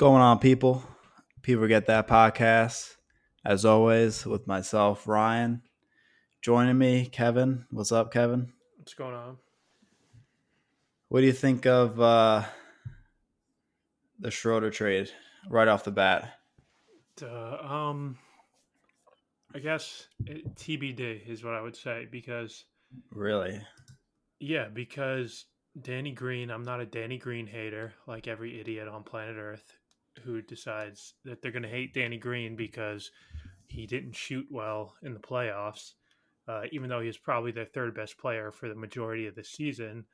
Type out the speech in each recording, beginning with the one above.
going on, people? People get that podcast. As always, with myself, Ryan. Joining me, Kevin. What's up, Kevin? What's going on? What do you think of uh, the Schroeder trade right off the bat? Uh, um, I guess it, TBD is what I would say because Really? yeah, because Danny Green, I'm not a Danny Green hater like every idiot on planet Earth who decides that they're going to hate Danny Green because he didn't shoot well in the playoffs, uh, even though he was probably their third best player for the majority of the season.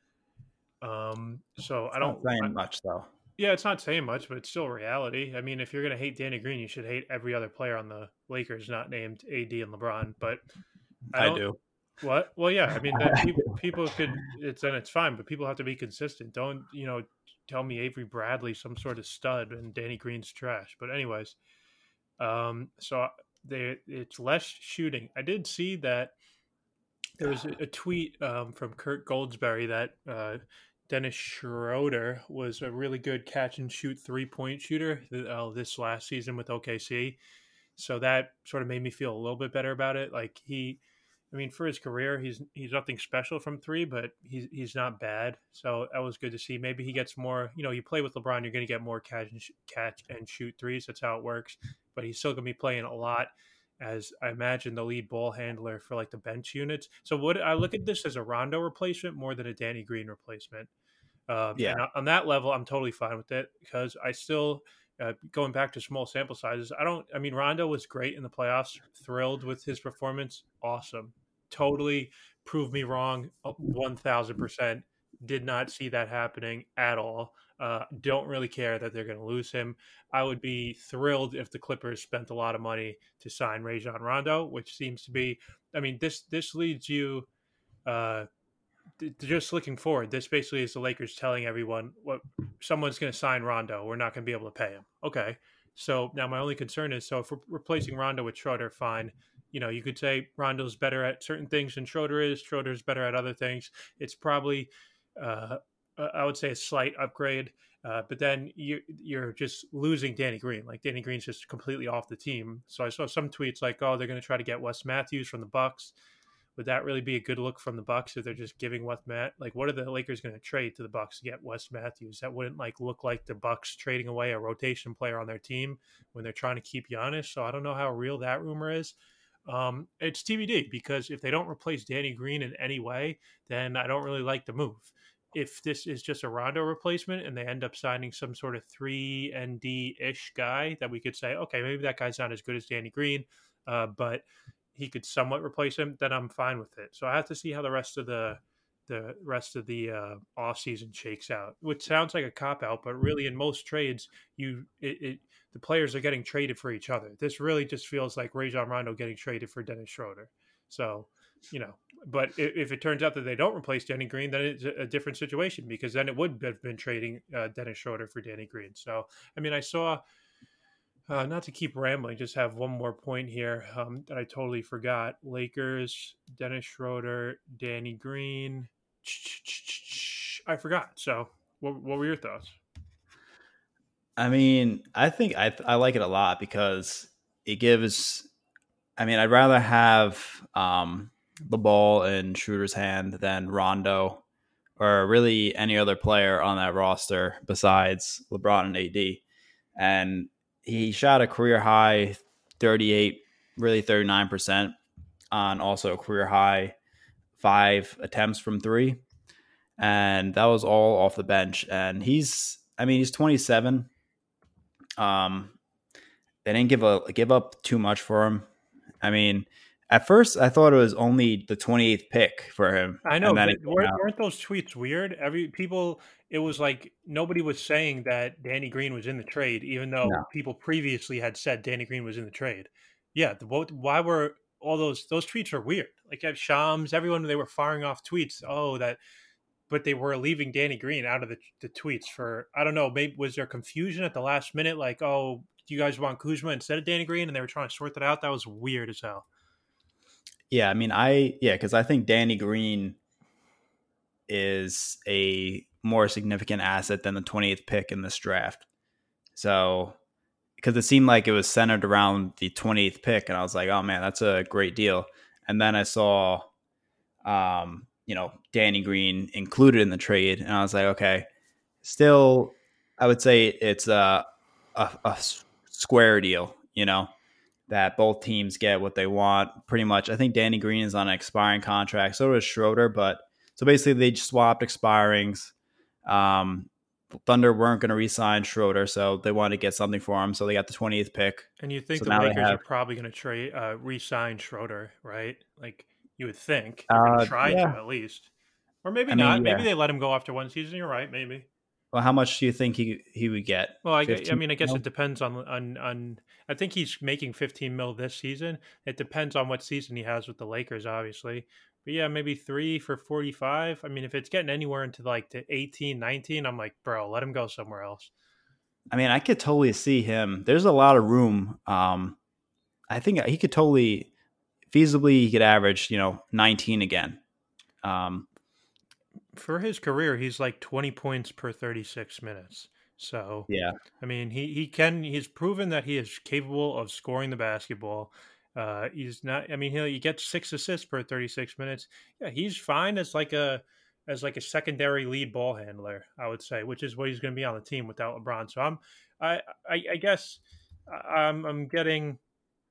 Um, so I don't Not saying I- much though. Yeah, it's not saying much, but it's still reality. I mean, if you're going to hate Danny Green, you should hate every other player on the Lakers not named AD and LeBron. But I, don't- do. What? Well, yeah. I mean, that people, people could. It's and it's fine, but people have to be consistent. Don't you know? Tell me Avery Bradley some sort of stud and Danny Green's trash. But anyways, um, so they it's less shooting. I did see that there was a, a tweet um, from Kirk Goldsberry that uh, Dennis Schroeder was a really good catch and shoot three point shooter uh, this last season with OKC. So that sort of made me feel a little bit better about it. Like he, I mean, for his career, he's he's nothing special from three, but he's he's not bad. So that was good to see. Maybe he gets more. You know, you play with LeBron, you're going to get more catch and sh- catch and shoot threes. That's how it works. But he's still going to be playing a lot as I imagine the lead ball handler for like the bench units. So what I look at this as a Rondo replacement more than a Danny Green replacement. Um, Yeah. on that level, I'm totally fine with it because I still uh, going back to small sample sizes. I don't. I mean, Rondo was great in the playoffs. Thrilled with his performance. Awesome. Totally proved me wrong. One thousand percent. Did not see that happening at all. Uh, don't really care that they're going to lose him. I would be thrilled if the Clippers spent a lot of money to sign Rajon Rondo, which seems to be. I mean, this this leads you. Uh, just looking forward, this basically is the Lakers telling everyone what someone's going to sign Rondo. We're not going to be able to pay him. Okay. So now my only concern is so if we're replacing Rondo with Schroeder, fine. You know, you could say Rondo's better at certain things than Schroeder is. Schroeder's better at other things. It's probably, uh, I would say, a slight upgrade. Uh, but then you, you're just losing Danny Green. Like Danny Green's just completely off the team. So I saw some tweets like, "Oh, they're going to try to get Wes Matthews from the Bucks." Would that really be a good look from the Bucks if they're just giving Wes Matt? Like, what are the Lakers going to trade to the Bucks to get Wes Matthews? That wouldn't like look like the Bucks trading away a rotation player on their team when they're trying to keep Giannis. So I don't know how real that rumor is. Um, it's TBD because if they don't replace Danny Green in any way, then I don't really like the move. If this is just a Rondo replacement and they end up signing some sort of three and D ish guy that we could say, okay, maybe that guy's not as good as Danny Green, uh, but he could somewhat replace him, then I'm fine with it. So I have to see how the rest of the the rest of the uh, off season shakes out, which sounds like a cop out, but really in most trades, you it, it the players are getting traded for each other. This really just feels like Rajon Rondo getting traded for Dennis Schroeder. So, you know, but if, if it turns out that they don't replace Danny Green, then it's a, different situation because then it would have been trading uh, Dennis Schroeder for Danny Green. So, I mean, I saw. Uh, not to keep rambling, just have one more point here um, that I totally forgot. Lakers, Dennis Schroeder, Danny Green. I forgot. So, what, what were your thoughts? I mean, I think I I like it a lot because it gives. I mean, I'd rather have um, the ball in Schroeder's hand than Rondo or really any other player on that roster besides LeBron and AD. And he shot a career high 38, really 39% on also a career high five attempts from three. And that was all off the bench. And he's, I mean, he's 27. Um, they didn't give a give up too much for him. I mean, at first I thought it was only the 28th pick for him. I know, but weren't, weren't those tweets weird? Every people, it was like nobody was saying that Danny Green was in the trade, even though No. people previously had said Danny Green was in the trade. Yeah, the, what, why were all those those tweets are weird? Like Shams, everyone they were firing off tweets. Oh, that, but they were leaving Danny Green out of the, the tweets for I don't know. Maybe was there confusion at the last minute? Like, oh, do you guys want Kuzma instead of Danny Green? And they were trying to sort that out. That was weird as hell. Yeah, I mean, I yeah, because I think Danny Green is a more significant asset than the 28th pick in this draft. So because it seemed like it was centered around the 28th pick, and I was like, oh man, that's a great deal. And then I saw, um, you know, Danny Green included in the trade, and I was like, okay, still, I would say it's a, a, a square deal, you know, that both teams get what they want pretty much. I think Danny Green is on an expiring contract, so is Schroeder, but so basically they just swapped expirings. Um, Thunder weren't going to re-sign Schroeder, so they wanted to get something for him. So they got the 20th pick. And you think so the Lakers have, are probably going to trade uh, re-sign Schroeder, right? Like you would think, uh, try yeah. to at least, or maybe I not. Mean, yeah. Maybe they let him go after one season. You're right. Maybe. Well, how much do you think he he would get? Well, I, I mean, I guess mil? it depends on on on. I think he's making 15 mil this season. It depends on what season he has with the Lakers, obviously. But yeah, maybe three for 45. I mean, if it's getting anywhere into like the 18, 19, I'm like, bro, let him go somewhere else. I mean, I could totally see him. There's a lot of room. Um, I think he could totally, feasibly, he could average, you know, 19 again. Um, for his career, he's like 20 points per 36 minutes. So, yeah. I mean, he, he can, he's proven that he is capable of scoring the basketball. Uh, he's not. I mean, he'll, he gets six assists per 36 minutes. Yeah, he's fine as like a as like a secondary lead ball handler, I would say, which is what he's going to be on the team without LeBron. So I'm, I, I, I guess I'm, I'm getting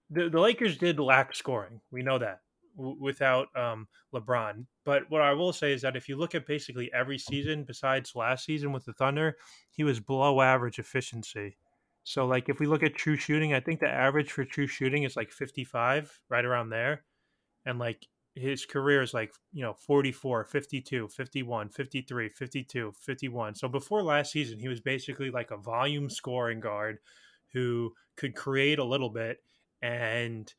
the, the Lakers did lack scoring. We know that w- without um, LeBron. But what I will say is that if you look at basically every season besides last season with the Thunder, he was below average efficiency. So like if we look at true shooting, I think the average for true shooting is like 55, right around there. And like his career is like, you know, 44, 52, 51, 53, 52, 51. So before last season, he was basically like a volume scoring guard who could create a little bit and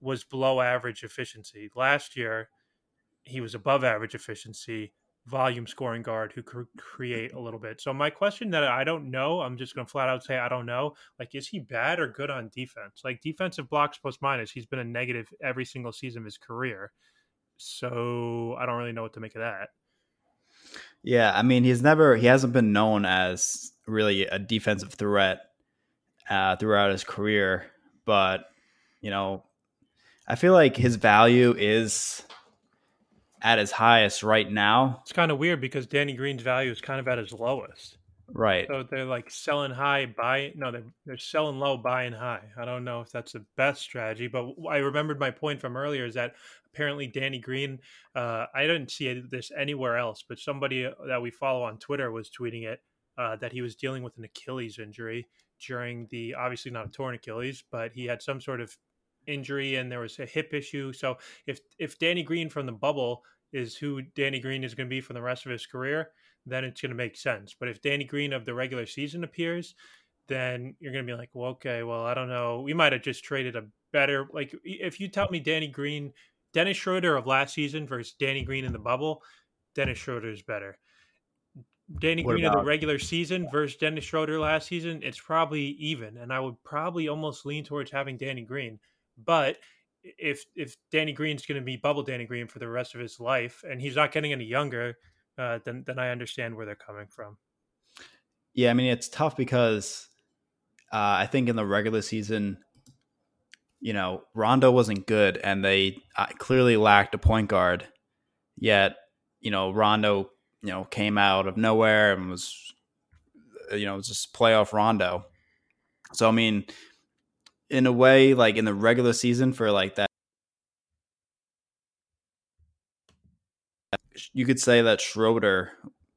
was below average efficiency. Last year, he was above average efficiency volume scoring guard who could create a little bit. So my question that I don't know, I'm just going to flat out say I don't know. Like, is he bad or good on defense? Like defensive box plus minus, he's been a negative every single season of his career. So I don't really know what to make of that. Yeah, I mean, he's never he hasn't been known as really a defensive threat uh, throughout his career, but you know, I feel like his value is at his highest right now. It's kind of weird because Danny Green's value is kind of at his lowest. Right. So they're like selling high, buy no, they're they're selling low, buying high. I don't know if that's the best strategy, but I remembered my point from earlier is that apparently Danny Green, uh, I didn't see this anywhere else, but somebody uh, that we follow on Twitter was tweeting it uh, that he was dealing with an Achilles injury during the obviously not a torn Achilles, but he had some sort of injury and there was a hip issue. So if if Danny Green from the bubble is who Danny Green is going to be for the rest of his career, then it's going to make sense. But if Danny Green of the regular season appears, then you're going to be like, well, okay, well, I don't know. We might have just traded a better like if you tell me Danny Green, Dennis Schroeder of last season versus Danny Green in the bubble, Dennis Schroeder is better. Danny what Green about? of the regular season versus Dennis Schroeder last season, it's probably even, and I would probably almost lean towards having Danny Green. But if if Danny Green's going to be bubble Danny Green for the rest of his life, and he's not getting any younger, uh, then then I understand where they're coming from. Yeah, I mean it's tough because uh, I think in the regular season, you know, Rondo wasn't good, and they uh, clearly lacked a point guard. Yet, you know, Rondo, you know, came out of nowhere and was, you know, just playoff Rondo. So I mean, in a way, like in the regular season for like that. You could say that Schroeder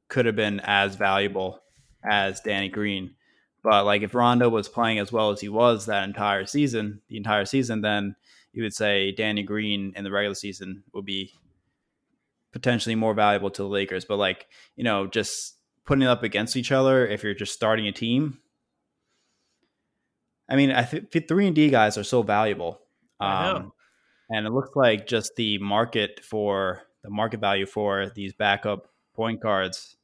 could have been as valuable as Danny Green. But like if Rondo was playing as well as he was that entire season, the entire season, then you would say Danny Green in the regular season would be potentially more valuable to the Lakers. But like, you know, just putting it up against each other, if you're just starting a team, I mean, I think three and D guys are so valuable. Um, and it looks like just the market for the market value for these backup point guards,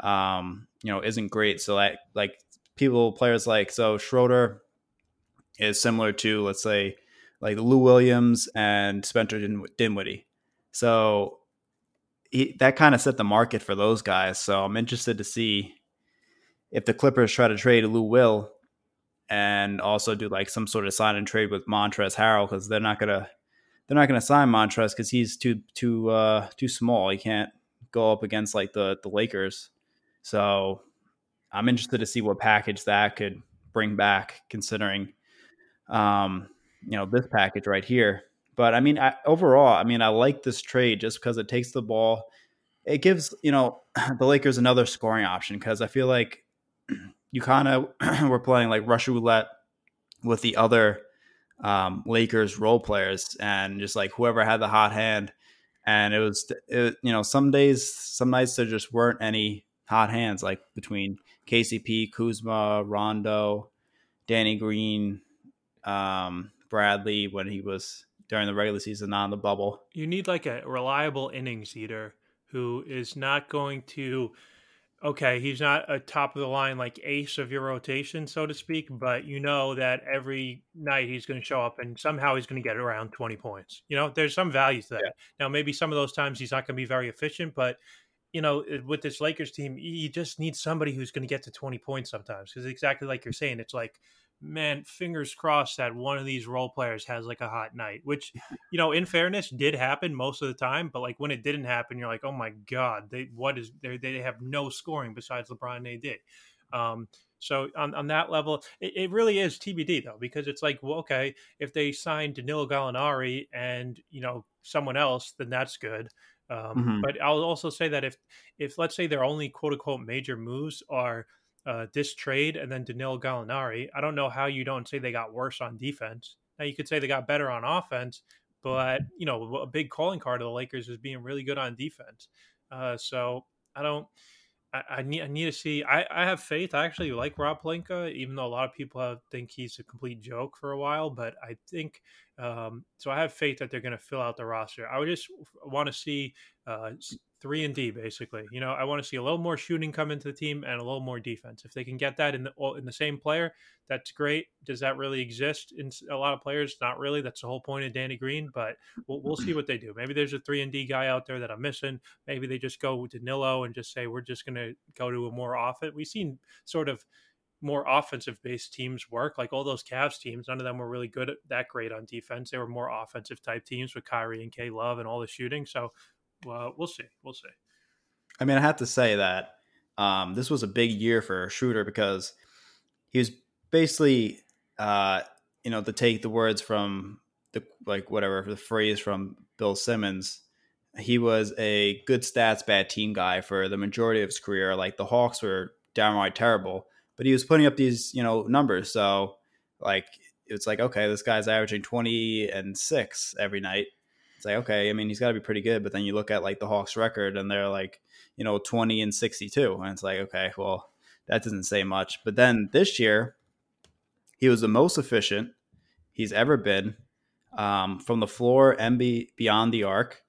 um, you know, isn't great. So like, like people, players like so Schroeder is similar to let's say like Lou Williams and Spencer Din- Dinwiddie. So he, that kind of set the market for those guys. So I'm interested to see if the Clippers try to trade Lou Will and also do like some sort of sign and trade with Montrezl Harrell because they're not gonna they're not gonna sign Montrezl because he's too too uh, too small. He can't go up against like the the Lakers. So I'm interested to see what package that could bring back, considering um, you know this package right here. But I mean, I, overall, I mean, I like this trade just because it takes the ball. It gives you know the Lakers another scoring option because I feel like you kind of were playing like Russian roulette with the other um, Lakers role players and just like whoever had the hot hand. And it was, it, you know, some days, some nights there just weren't any hot hands like between KCP, Kuzma, Rondo, Danny Green, um, Bradley when he was during the regular season, in the bubble. You need like a reliable innings eater who is not going to okay, he's not a top of the line like ace of your rotation, so to speak, but you know that every night he's going to show up and somehow he's going to get around 20 points. You know, there's some value to that. Yeah. Now, maybe some of those times he's not going to be very efficient, but you know, with this Lakers team, you just need somebody who's going to get to 20 points sometimes because exactly like you're saying, it's like man, fingers crossed that one of these role players has like a hot night, which, you know, in fairness, did happen most of the time. But like when it didn't happen, you're like, oh my god, they what is they they have no scoring besides LeBron and AD. Um, so on, on that level, it, it, really is TBD though, because it's like, well, okay, if they sign Danilo Gallinari and you know someone else, then that's good. Um, mm-hmm. But I'll also say that if if let's say their only quote unquote major moves are uh, this trade and then Danilo Gallinari, I don't know how you don't say they got worse on defense. Now you could say they got better on offense, but you know a big calling card of the Lakers is being really good on defense. Uh, so I don't. I, I, need I need to see. I, I have faith. I actually like Rob Pelinka, even though a lot of people have, think he's a complete joke for a while. But I think um, so. I have faith that they're going to fill out the roster. I would just want to see uh, three and D basically. You know, I want to see a little more shooting come into the team and a little more defense. If they can get that in the in the same player, that's great. Does that really exist in a lot of players? Not really. That's the whole point of Danny Green. But we'll, we'll see what they do. Maybe there's a three and D guy out there that I'm missing. Maybe they just go to Nilo and just say we're just going to go to a more offense. We've seen sort of more offensive based teams work. Like all those Cavs teams, none of them were really good at that great on defense. They were more offensive type teams with Kyrie and K Love and all the shooting. So well, we'll see. We'll see. I mean, I have to say that um, this was a big year for Schroeder because he was basically, uh, you know, to take the words from the like whatever the phrase from Bill Simmons, he was a good stats, bad team guy for the majority of his career. Like the Hawks were downright terrible, but he was putting up these you know numbers. So like it's like okay, this guy's averaging twenty and six every night it's like okay i mean he's got to be pretty good but then you look at like the hawks record and they're like you know 20 and 62 and it's like okay well that doesn't say much. But then this year he was the most efficient he's ever been um, from the floor and be, beyond the arc.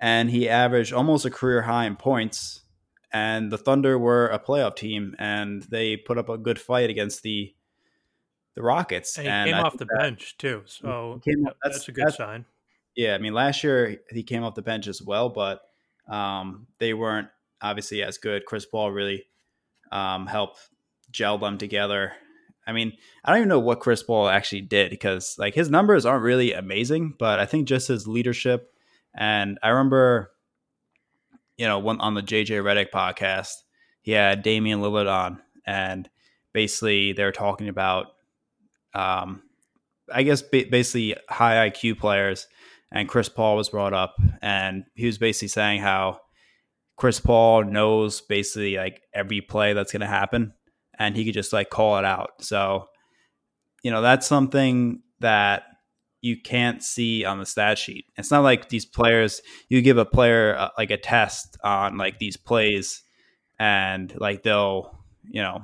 And he averaged almost a career high in points and the thunder were a playoff team and they put up a good fight against the the rockets. And he and came I off the bench too so came, that's, that's, a good that's, sign yeah, I mean, last year he came off the bench as well, but um, they weren't obviously as good. Chris Paul really um, helped gel them together. I mean, I don't even know what Chris Paul actually did because like his numbers aren't really amazing, but I think just his leadership. And I remember, you know, one on the JJ Redick podcast, he had Damian Lillard on, and basically they're talking about, um, I guess basically high IQ players and Chris Paul was brought up, and he was basically saying how Chris Paul knows basically like every play that's going to happen, and he could just like call it out. So, you know, that's something that you can't see on the stat sheet. It's not like these players. You give a player uh, like a test on like these plays, and like they'll you know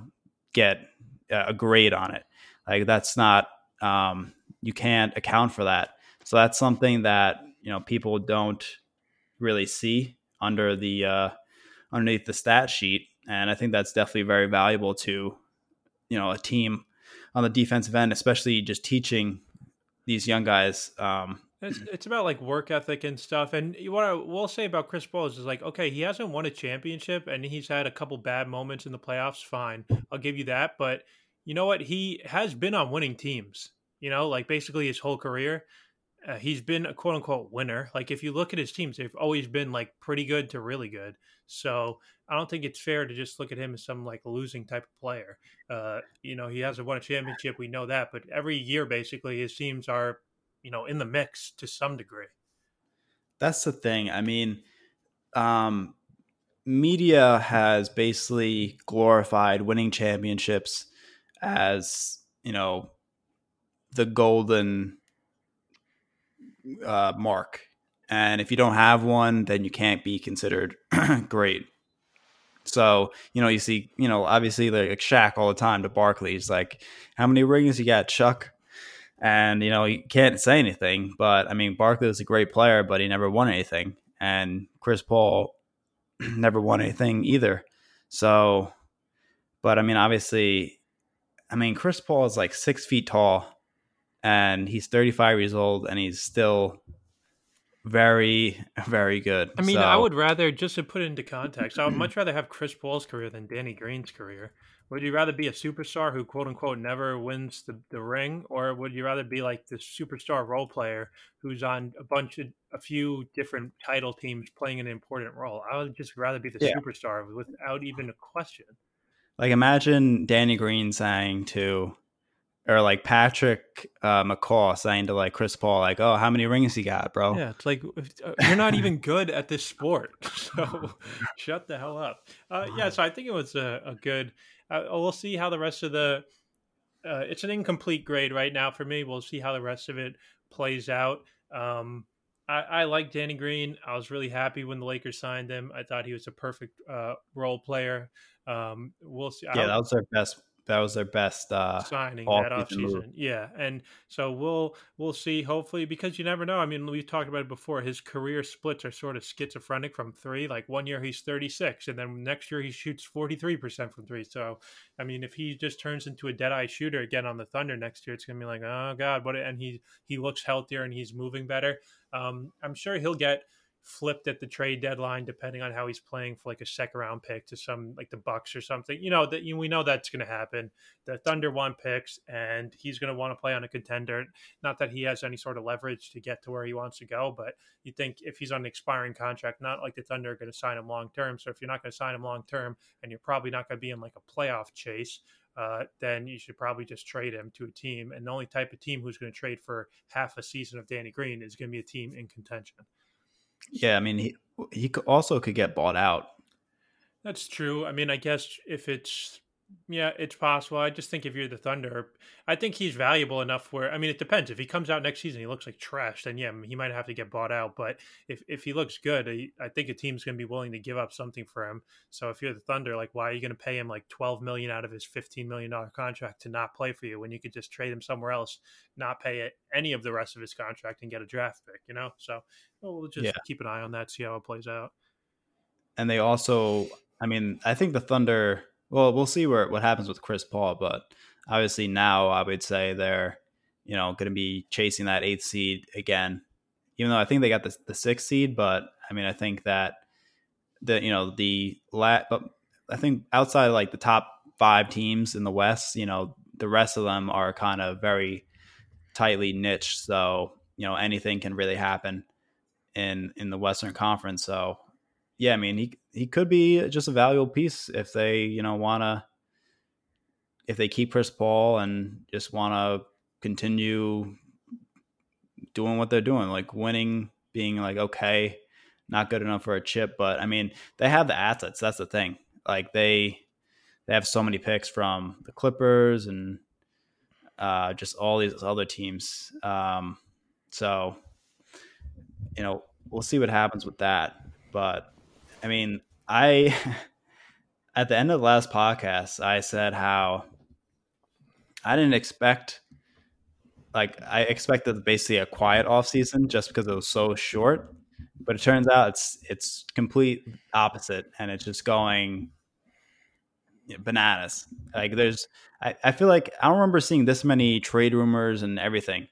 get a grade on it. Like that's not. Um, you can't account for that so that's something that you know people don't really see under the uh, underneath the stat sheet, and I think that's definitely very valuable to you know a team on the defensive end, especially just teaching these young guys. Um, it's, it's about like work ethic and stuff. And what I will say about Chris is, is like, okay, he hasn't won a championship and he's had a couple bad moments in the playoffs. Fine, I'll give you that. But you know what? He has been on winning teams. You know, like basically his whole career. Uh, he's been a quote unquote winner. Like if you look at his teams, they've always been like pretty good to really good. So I don't think it's fair to just look at him as some like losing type of player. Uh, you know, he hasn't won a championship. We know that, but every year basically his teams are, you know, in the mix to some degree. That's the thing. I mean, um, media has basically glorified winning championships as you know the golden uh, mark. And if you don't have one, then you can't be considered great. So, you know, you see, you know, obviously like Shaq all the time to Barkley. He's like, how many rings you got, Chuck? And, you know, he can't say anything. But I mean, Barkley was a great player, but he never won anything. And Chris Paul never won anything either. So, but I mean, obviously, I mean, Chris Paul is like six feet tall and he's 35 years old and he's still very very good. I mean so, i would rather just to put it into context i would much rather have chris paul's career than danny green's career. Would you rather be a superstar who quote unquote never wins the, the ring or would you rather be like this superstar role player who's on a bunch of a few different title teams playing an important role? I would just rather be the yeah. superstar without even a question. Like imagine danny green saying to or like Patrick uh, McCaw saying to like Chris Paul, like, "Oh, how many rings he got, bro?" Yeah, it's like uh, you're not even good at this sport, so shut the hell up. Uh, yeah, so I think it was a, a good. Uh, we'll see how the rest of the. Uh, it's an incomplete grade right now for me. We'll see how the rest of it plays out. Um, I, I like Danny Green. I was really happy when the Lakers signed him. I thought he was a perfect uh, role player. Um, we'll see. Yeah, that was their best that was their best uh, signing that offseason. Yeah, and so we'll we'll see. Hopefully, because you never know. I mean, we've talked about it before. His career splits are sort of schizophrenic from three. Like one year he's thirty six, and then next year he shoots forty three percent from three. So, I mean, if he just turns into a dead eye shooter again on the Thunder next year, it's gonna be like, oh god, what? And he he looks healthier and he's moving better. Um, I'm sure he'll get flipped at the trade deadline, depending on how he's playing for like a second round pick to some like the Bucks or something. You know that you we know that's going to happen. The Thunder want picks, and he's going to want to play on a contender. Not that he has any sort of leverage to get to where he wants to go, but you think if he's on an expiring contract, not like the Thunder are going to sign him long term. So if you're not going to sign him long term, and you're probably not going to be in like a playoff chase. Uh, then you should probably just trade him to a team. And the only type of team who's going to trade for half a season of Danny Green is going to be a team in contention. Yeah, I mean he he also could get bought out. That's true. I mean, I guess if it's yeah, it's possible. I just think if you're the Thunder, I think he's valuable enough where I mean, it depends. If he comes out next season, he looks like trash, then yeah, he might have to get bought out. But if if he looks good, I, I think a team's going to be willing to give up something for him. So if you're the Thunder, like, why are you going to pay him like 12 million out of his 15 million dollar contract to not play for you when you could just trade him somewhere else, not pay it any of the rest of his contract and get a draft pick? You know, so we'll just yeah. keep an eye on that, see how it plays out. And they also, I mean, I think the Thunder well, we'll see where what happens with Chris Paul, but obviously now I would say they're you know going to be chasing that eighth seed again. Even though I think they got the the sixth seed, but I mean I think that the you know the lat, but I think outside of like the top five teams in the West, you know the rest of them are kind of very tightly niched. So you know anything can really happen in in the Western Conference. So yeah, I mean, he he could be just a valuable piece if they, you know, want to if they keep Chris Paul and just want to continue doing what they're doing, like winning, being like okay, not good enough for a chip, but I mean, they have the assets. That's the thing. Like they they have so many picks from the Clippers and uh, just all these other teams. Um, so you know, we'll see what happens with that, but I mean, I at the end of the last podcast, I said how I didn't expect like I expected basically a quiet off season just because it was so short. But it turns out it's it's complete opposite and it's just going bananas. Like there's I, I feel like I don't remember seeing this many trade rumors and everything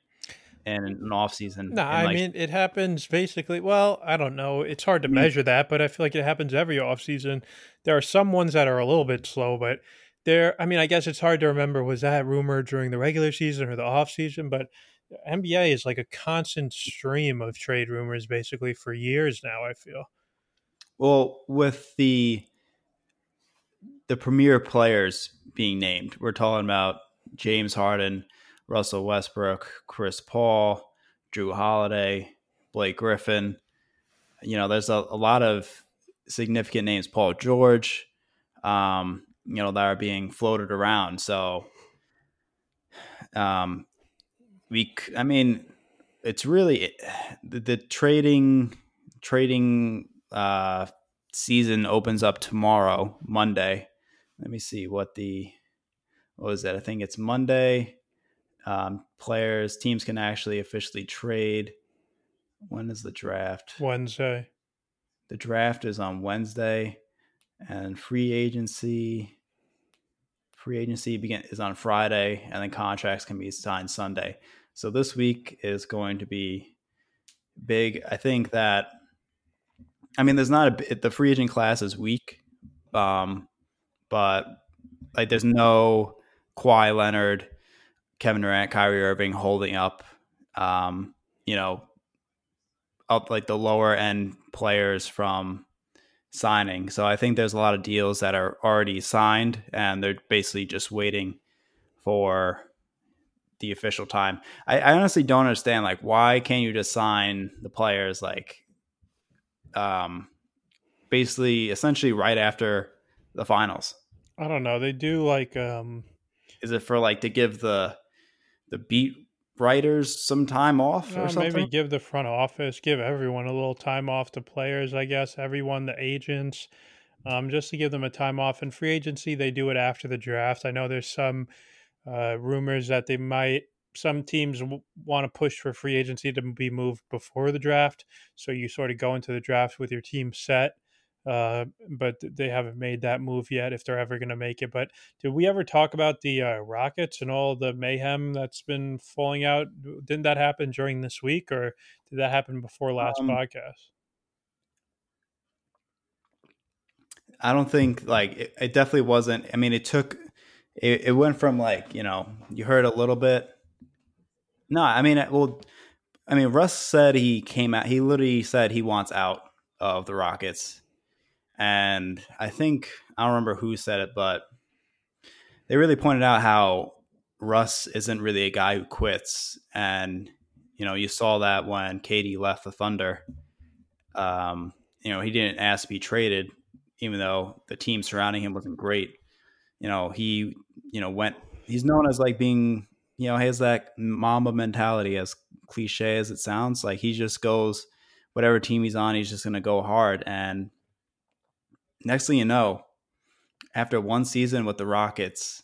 in an off season. No, I like, mean it happens basically. Well, I don't know. It's hard to mm. measure that, but I feel like it happens every off season. There are some ones that are a little bit slow, but there. I mean, I guess it's hard to remember was that rumor during the regular season or the off season, but NBA is like a constant stream of trade rumors basically for years now. I feel. Well, with the the premier players being named, we're talking about James Harden, Russell Westbrook, Chris Paul, Jrue Holiday, Blake Griffin. You know, there's a, a lot of significant names. Paul George. Um, you know that are being floated around. So, um, we, I mean, it's really the, the trading trading uh, season opens up tomorrow, Monday. Let me see what the what was that? I think it's Monday. Um, players, teams can actually officially trade. When is the draft? Wednesday. The draft is on Wednesday, and free agency free agency begin is on Friday, and then contracts can be signed Sunday. So this week is going to be big. I think that I mean, there's not a the free agent class is weak, um, but like there's no Kawhi Leonard, Kevin Durant, Kyrie Irving holding up, um, you know, up like the lower end players from signing. So I think there's a lot of deals that are already signed and they're basically just waiting for the official time. I, I honestly don't understand like why can't you just sign the players like um basically essentially right after the finals? I don't know. They do like um is it for like to give the the beat writers some time off or something? Maybe give the front office, give everyone a little time off. The players, I guess, everyone, the agents, um, just to give them a time off. In free agency, they do it after the draft. I know there's some uh, rumors that they might. Some teams w- want to push for free agency to be moved before the draft, so you sort of go into the draft with your team set. Uh, but they haven't made that move yet if they're ever going to make it. But did we ever talk about the uh, Rockets and all the mayhem that's been falling out? Didn't that happen during this week or did that happen before last um, podcast? I don't think like it, it, definitely wasn't. I mean, it took, it, it went from like, you know, you heard a little bit. No, I mean, well, I mean, Russ said he came out, he literally said he wants out of the Rockets and I think I don't remember who said it, but they really pointed out how Russ isn't really a guy who quits, and you know you saw that when KD left the Thunder. Um, you know he didn't ask to be traded, even though the team surrounding him wasn't great. You know he you know went. He's known as like being you know he has that Mamba mentality, as cliche as it sounds. Like he just goes whatever team he's on, he's just going to go hard and next thing you know, after one season with the Rockets,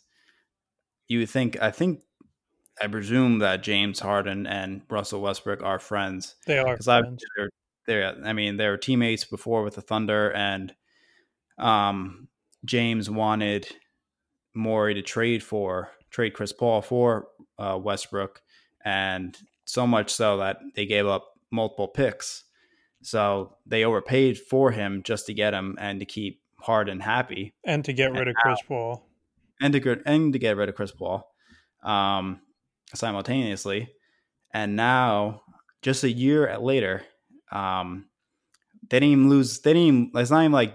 you would think, I think, I presume that James Harden and Russell Westbrook are friends. They are friends. They're, they're, I mean, they were teammates before with the Thunder, and um, James wanted Morey to trade for trade Chris Paul for uh, Westbrook, and so much so that they gave up multiple picks so they overpaid for him just to get him and to keep Harden happy and to get and rid of Chris Paul and to get and to get rid of Chris Paul um, simultaneously. And now, just a year later, um, they didn't even lose. They didn't. Even, it's not even like.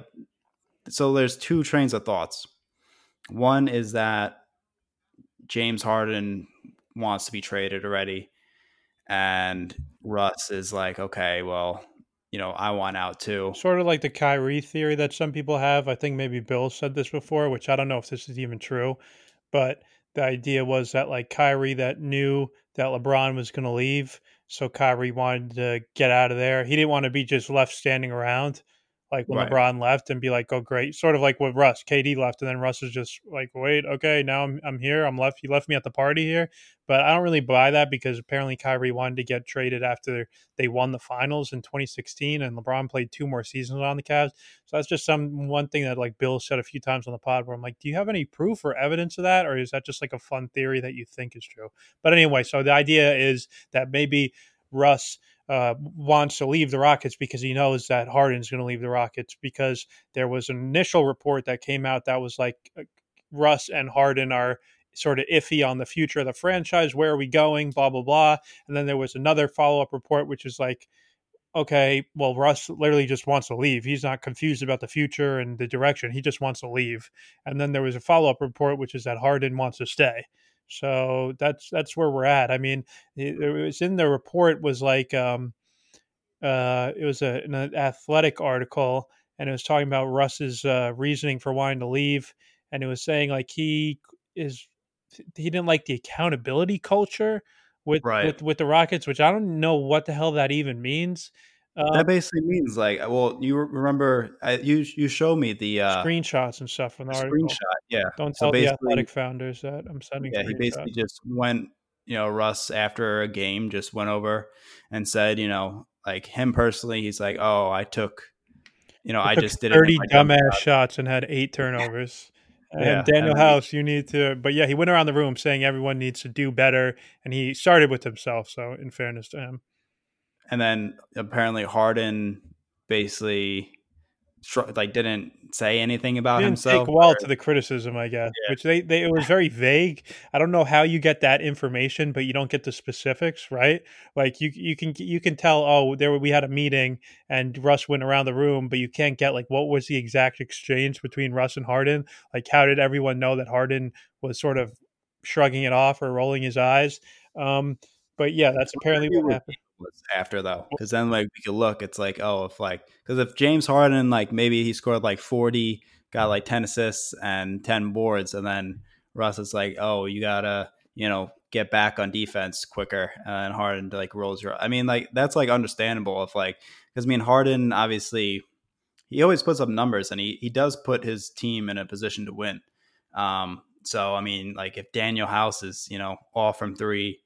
So there's two trains of thoughts. One is that James Harden wants to be traded already, and Russ is like, okay, well, you know, I want out too. Sort of like the Kyrie theory that some people have. I think maybe Bill said this before, which I don't know if this is even true, but the idea was that like Kyrie that knew that LeBron was going to leave, so Kyrie wanted to get out of there. He didn't want to be just left standing around like when right. LeBron left and be like, "Oh, great!" Sort of like with Russ, KD left, and then Russ is just like, "Wait, okay, now I'm I'm here. I'm left. You left me at the party here." But I don't really buy that because apparently Kyrie wanted to get traded after they won the finals in 2016, and LeBron played two more seasons on the Cavs. So that's just some one thing that like Bill said a few times on the pod where I'm like, "Do you have any proof or evidence of that, or is that just like a fun theory that you think is true?" But anyway, so the idea is that maybe Russ uh, wants to leave the Rockets because he knows that Harden's going to leave the Rockets because there was an initial report that came out that was like uh, Russ and Harden are sort of iffy on the future of the franchise. Where are we going? Blah blah blah. And then there was another follow up report, which is like, okay, well, Russ literally just wants to leave. He's not confused about the future and the direction. He just wants to leave. And then there was a follow up report, which is that Harden wants to stay. So that's that's where we're at. I mean, it, it was in the report was like um, uh, it was a, an athletic article, and it was talking about Russ's uh, reasoning for wanting to leave, and it was saying like he is he didn't like the accountability culture with Right. with with the Rockets, which I don't know what the hell that even means. Um, That basically means like, well, you remember I, you you show me the uh, screenshots and stuff from the the article. screenshot. Yeah. Don't So tell the athletic founders that I'm sending yeah, he basically just went, you know, Russ after a game just went over and said, you know, like him personally, he's like, oh, I took, you know, He I just did thirty dumbass shots and had eight turnovers. And Yeah, Daniel and House, you need to. But yeah, he went around the room saying everyone needs to do better, and he started with himself. So, in fairness to him, And then apparently Harden basically like didn't say anything about didn't himself. take well or- to the criticism, I guess. Yeah. Which they, they it was very vague. I don't know how you get that information, but you don't get the specifics, right? Like you you can you can tell. Oh, there we had a meeting, and Russ went around the room, but you can't get like what was the exact exchange between Russ and Harden. Like how did everyone know that Harden was sort of shrugging it off or rolling his eyes? Um, but yeah, that's apparently what happened. Was after though. Because then like we could look it's like oh if like because if james harden like maybe he scored like 40 got like 10 assists and 10 boards and then russ is like oh you gotta you know get back on defense quicker and harden like rolls your i mean like that's like understandable if like because i mean harden obviously he always puts up numbers and he, he does put his team in a position to win. Um so i mean like if danuel house is you know all from three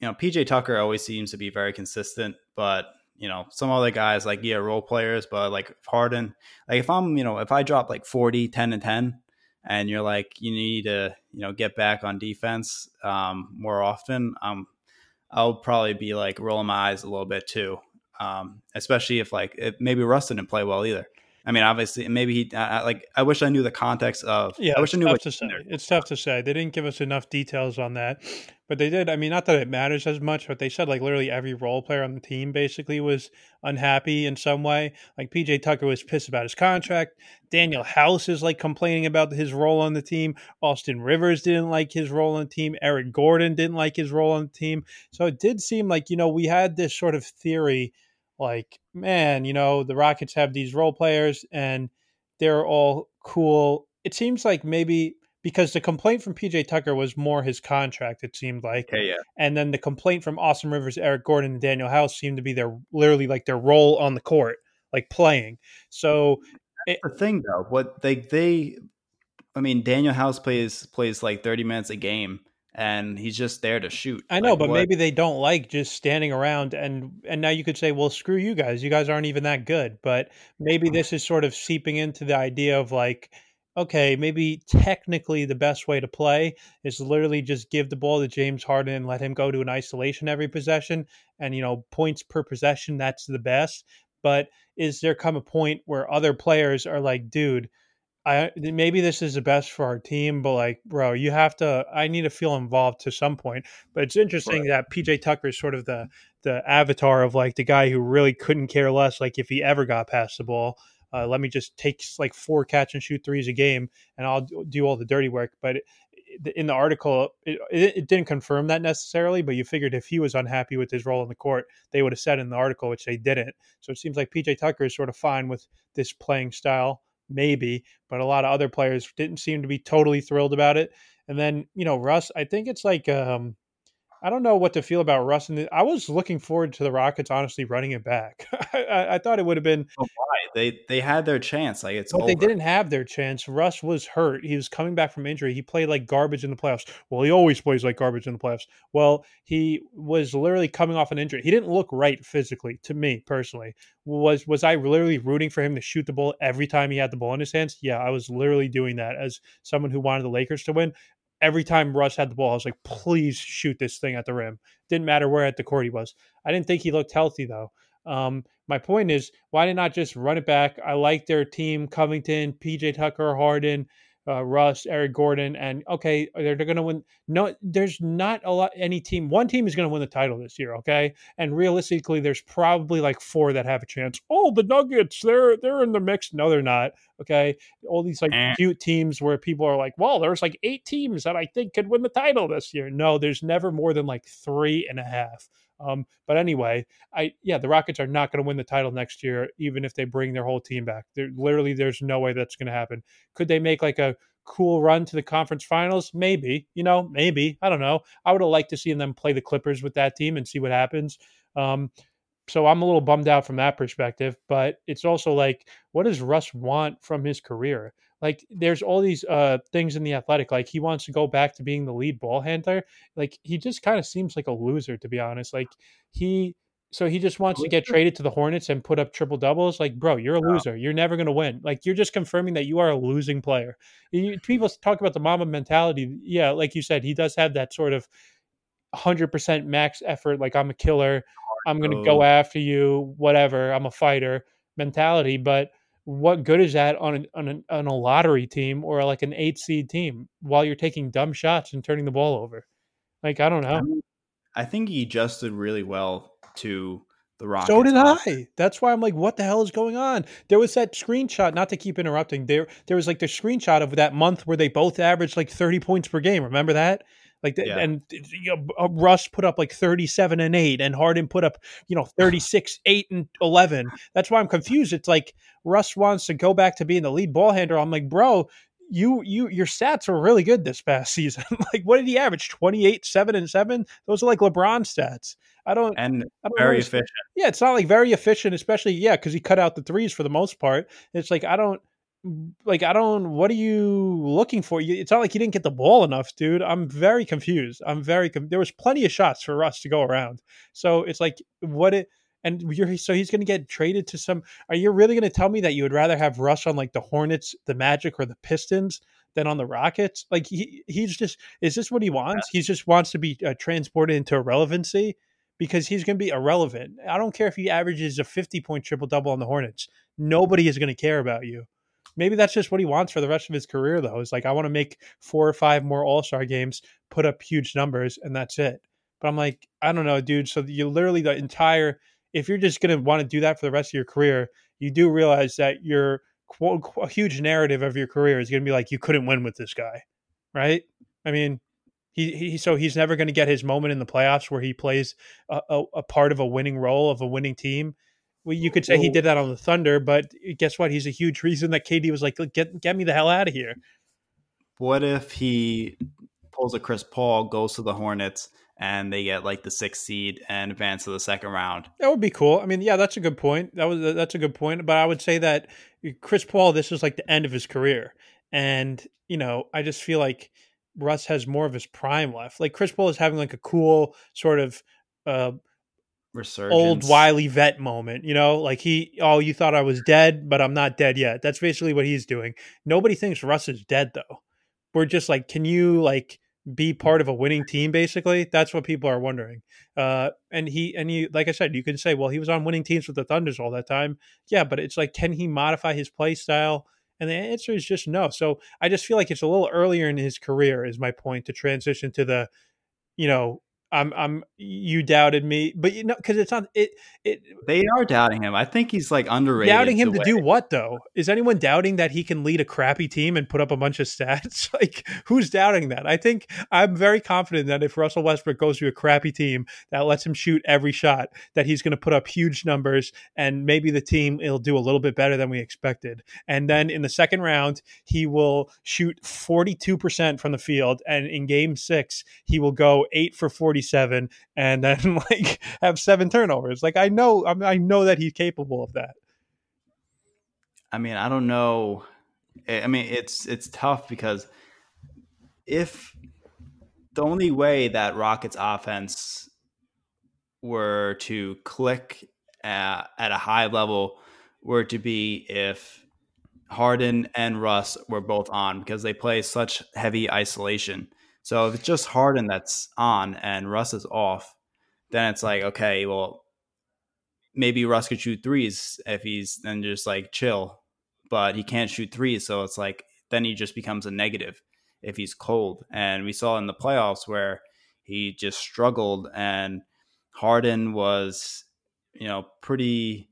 you know, PJ Tucker always seems to be very consistent, but you know, some other guys like yeah, role players, but like Harden, like if I'm, you know, if I drop like 40, 10 and 10 and you're like you need to, you know, get back on defense um more often, um I'll probably be like rolling my eyes a little bit too. Um especially if like if maybe Russ didn't play well either. I mean, obviously, maybe he I, like. I wish I knew the context of. Yeah, I wish I knew what to say. It's tough to say. They didn't give us enough details on that, but they did. I mean, not that it matters as much, but they said like literally every role player on the team basically was unhappy in some way. Like PJ Tucker was pissed about his contract. Danuel House is like complaining about his role on the team. Austin Rivers didn't like his role on the team. Eric Gordon didn't like his role on the team. So it did seem like you know we had this sort of theory, like man, you know the Rockets have these role players and they're all cool. It seems like maybe because the complaint from PJ Tucker was more his contract, it seemed like. Okay, yeah. And then the complaint from Austin Rivers, Eric Gordon, and Danuel House seemed to be their literally like their role on the court, like playing. So the thing though what they they i mean danuel house plays plays like 30 minutes a game and he's just there to shoot I know, Like, but what- maybe they don't like just standing around and and now you could say, well, screw you guys. You guys aren't even that good. But maybe hmm. this is sort of seeping into the idea of like, okay, maybe technically the best way to play is literally just give the ball to James Harden and let him go to an isolation every possession and you know, points per possession, that's the best. But is there come a point where other players are like, dude, I maybe this is the best for our team, but like, bro, you have to. I need to feel involved to some point. But it's interesting that PJ Tucker is sort of the the avatar of like the guy who really couldn't care less. Like if he ever got past the ball, uh, let me just take like four catch and shoot threes a game, and I'll do- all the dirty work. But in the article, it, it, it didn't confirm that necessarily. But you figured if he was unhappy with his role in the court, they would have said in the article, which they didn't. So it seems like PJ Tucker is sort of fine with this playing style, maybe, but a lot of other players didn't seem to be totally thrilled about it. And then, you know, Russ, I think it's like um I don't know what to feel about Russ. And I was looking forward to the Rockets honestly running it back. I, I, thought it would have been, why they they had their chance like it's but they didn't have their chance. Russ was hurt. He was coming back from injury. He played like garbage in the playoffs. Well, he always plays like garbage in the playoffs. Well, he was literally coming off an injury. He didn't look right physically to me personally. Was was I literally rooting for him to shoot the ball every time he had the ball in his hands? Yeah, I was literally doing that as someone who wanted the Lakers to win. Every time Russ had the ball, I was like, please shoot this thing at the rim. Didn't matter where at the court he was. I didn't think he looked healthy though. Um, my point is, why did not just run it back? I like their team, Covington, PJ Tucker, Harden. Uh, Russ, Eric Gordon, and okay, they're, they're going to win. No, there's not a lot. Any team, one team is going to win the title this year. Okay, and realistically, there's probably like four that have a chance. Oh, the Nuggets, they're they're in the mix. No, they're not. Okay, all these like eh. cute teams where people are like, well, there's like eight teams that I think could win the title this year. No, there's never more than like three and a half. Um, but anyway, I yeah, the Rockets are not going to win the title next year, even if they bring their whole team back. Literally, there's no way that's going to happen. Could they make like a cool run to the conference finals? Maybe, you know, maybe. I don't know. I would have liked to see them play the Clippers with that team and see what happens. Um, so I'm a little bummed out from that perspective, but it's also like, what does Russ want from his career? Like, there's all these uh, things in the athletic. Like, he wants to go back to being the lead ball handler. Like, he just kind of seems like a loser, to be honest. Like, he so he just wants to get traded to the Hornets and put up triple doubles. Like, bro, you're a loser. You're never going to win. Like, you're just confirming that you are a losing player. You, people talk about the Mamba mentality. Yeah, like you said, he does have that sort of 100% max effort. Like, I'm a killer. I'm going to go after you. Whatever. I'm a fighter mentality. But what good is that on a, on a, on a lottery team or like an eight seed team while you're taking dumb shots and turning the ball over? Like, I don't know. I think he adjusted really well to the Rockets. So did I. That's why I'm like, what the hell is going on? There was that screenshot. Not to keep interrupting. There, there was like the screenshot of that month where they both averaged like 30 points per game. Remember that? Like, the, yeah. and you know, uh, Russ put up like 37 and 8, and Harden put up, you know, 36, 8, and 11. That's why I'm confused. It's like Russ wants to go back to being the lead ball handler. I'm like, bro, you you your stats were really good this past season. like what did he average? 28, 7 and 7? Those are like LeBron stats. I don't and I don't very efficient. Yeah, it's not like very efficient, especially yeah, because he cut out the threes for the most part. It's like I don't like I don't. What are you looking for? It's not like you didn't get the ball enough, dude. I'm very confused. I'm very. Com- there was plenty of shots for Russ to go around. So it's like what it. And you're so he's going to get traded to some. Are you really going to tell me that you would rather have Russ on like the Hornets, the Magic, or the Pistons than on the Rockets? Like he he's just is this what he wants? He just wants to be uh, transported into irrelevancy because he's going to be irrelevant. I don't care if he averages a 50 point triple double on the Hornets. Nobody is going to care about you. Maybe that's just what he wants for the rest of his career, though. Is like, I want to make four or five more All Star games, put up huge numbers, and that's it. But I'm like, I don't know, dude. So you literally, the entire, if you're just going to want to do that for the rest of your career, you do realize that your quote, a huge narrative of your career is going to be like, you couldn't win with this guy, right? I mean, he, he so he's never going to get his moment in the playoffs where he plays a, a, a, part of a winning role of a winning team. Well, you could say he did that on the Thunder, but guess what? He's a huge reason that KD was like, "Get get me the hell out of here." What if he pulls a Chris Paul, goes to the Hornets, and they get like the sixth seed and advance to the second round? That would be cool. I mean, yeah, that's a good point. That was that's a good point. But I would say that Chris Paul, this is like the end of his career, and you know, I just feel like Russ has more of his prime left. Like Chris Paul is having like a cool sort of uh Resurgence. old wily vet moment, you know, like he oh you thought I was dead, but I'm not dead yet. That's basically what he's doing. Nobody thinks Russ is dead though. We're just like, can you like be part of a winning team basically? That's what people are wondering. Uh and he and he like I said, you can say, well, he was on winning teams with the Thunders all that time. Yeah, but it's like can he modify his play style? And the answer is just no. So I just feel like it's a little earlier in his career, is my point, to transition to the, you know, I'm I'm you doubted me, but you know because it's not it it. They are doubting him. I think he's like underrated. Doubting him to way. do what though? Is anyone doubting that he can lead a crappy team and put up a bunch of stats? like who's doubting that? I think I'm very confident that if Russell Westbrook goes to a crappy team that lets him shoot every shot, that he's going to put up huge numbers and maybe the team will do a little bit better than we expected. And then in the second round, he will shoot 42 percent from the field, and in Game Six, he will go eight for 40 37 and then like have seven turnovers. Like I know, I, know that he's capable of that. I mean, I don't know. I mean, it's it's tough because if the only way that Rockets offense were to click at, at a high level were to be if Harden and Russ were both on because they play such heavy isolation. So if it's just Harden that's on and Russ is off, then it's like, okay, well, maybe Russ could shoot threes if he's then just like chill, but he can't shoot threes. So it's like then he just becomes a negative if he's cold. And we saw in the playoffs where he just struggled and Harden was, you know, pretty.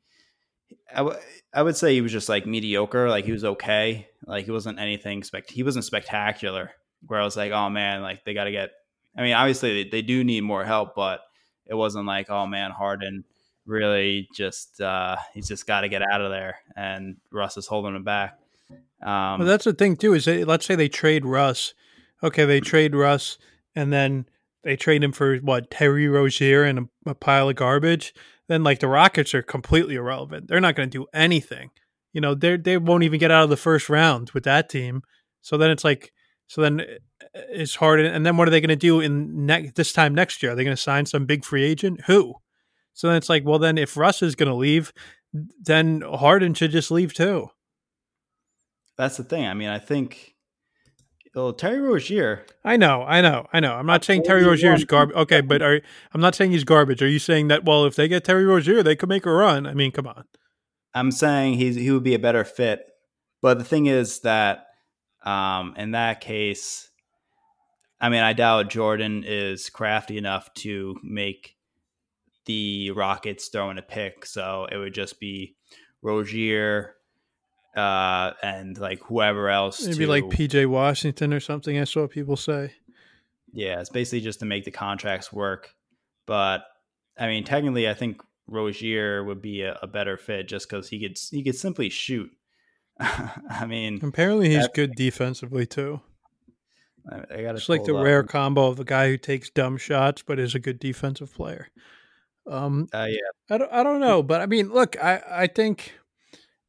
I, w- I would say he was just like mediocre. Like he was okay. Like he wasn't anything spect. He wasn't spectacular. Where I was like, oh man, like they got to get. I mean, obviously they, they do need more help, but it wasn't like, oh man, Harden really just uh, he's just got to get out of there, and Russ is holding him back. Um, well, that's the thing too. Is they, let's say they trade Russ. Okay, they trade Russ, and then they trade him for what Terry Rozier and a, a pile of garbage. Then like the Rockets are completely irrelevant. They're not going to do anything. You know, they they won't even get out of the first round with that team. So then it's like, so then eh, it's hard. And then what are they going to do in ne- this time next year? Are they going to sign some big free agent? Who? So then it's like, well, then if Russ is going to leave, then Harden should just leave too. That's the thing. I mean, I think well, Terry Rozier. I know, I know, I know. I'm not saying Terry Rozier is garbage. Okay, but are, I'm not saying he's garbage. Are you saying that? Well, if they get Terry Rozier, they could make a run. I mean, come on. I'm saying he's he would be a better fit, but the thing is that um, in that case, I mean, I doubt Jordan is crafty enough to make the Rockets throw in a pick. So it would just be Rozier uh, and like whoever else. Maybe to, like PJ Washington or something. That's what people say. Yeah, it's basically just to make the contracts work. But I mean, technically, I think Rozier would be a, a better fit just because he could he could simply shoot. I mean, apparently he's good defensively too. I, I got It's like the up. rare combo of the guy who takes dumb shots but is a good defensive player. Um, uh, yeah, I don't, I don't know, but I mean, look, I, I think,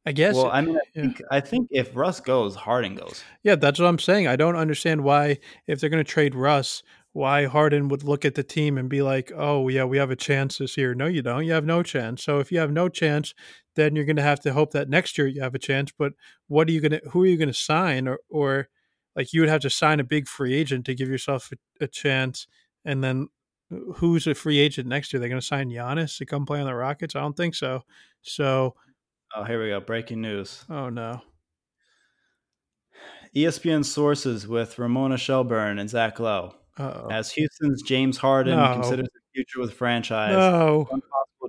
I guess. Well, I mean, I yeah. think, I think if Russ goes, Harden goes. Yeah, that's what I'm saying. I don't understand why, if they're going to trade Russ, why Harden would look at the team and be like, "Oh, yeah, we have a chance this year." No, you don't. You have no chance. So if you have no chance, then you're going to have to hope that next year you have a chance. But what are you going to? Who are you going to sign? Or, or like you would have to sign a big free agent to give yourself a, a chance, and then uh, who's a free agent next year? They're going to sign Giannis to come play on the Rockets? I don't think so. So, oh, here we go. Breaking news. Oh no. ESPN sources with Ramona Shelburne and Zach Lowe. Uh-oh. As Houston's James Harden no. considers the future with franchise, no.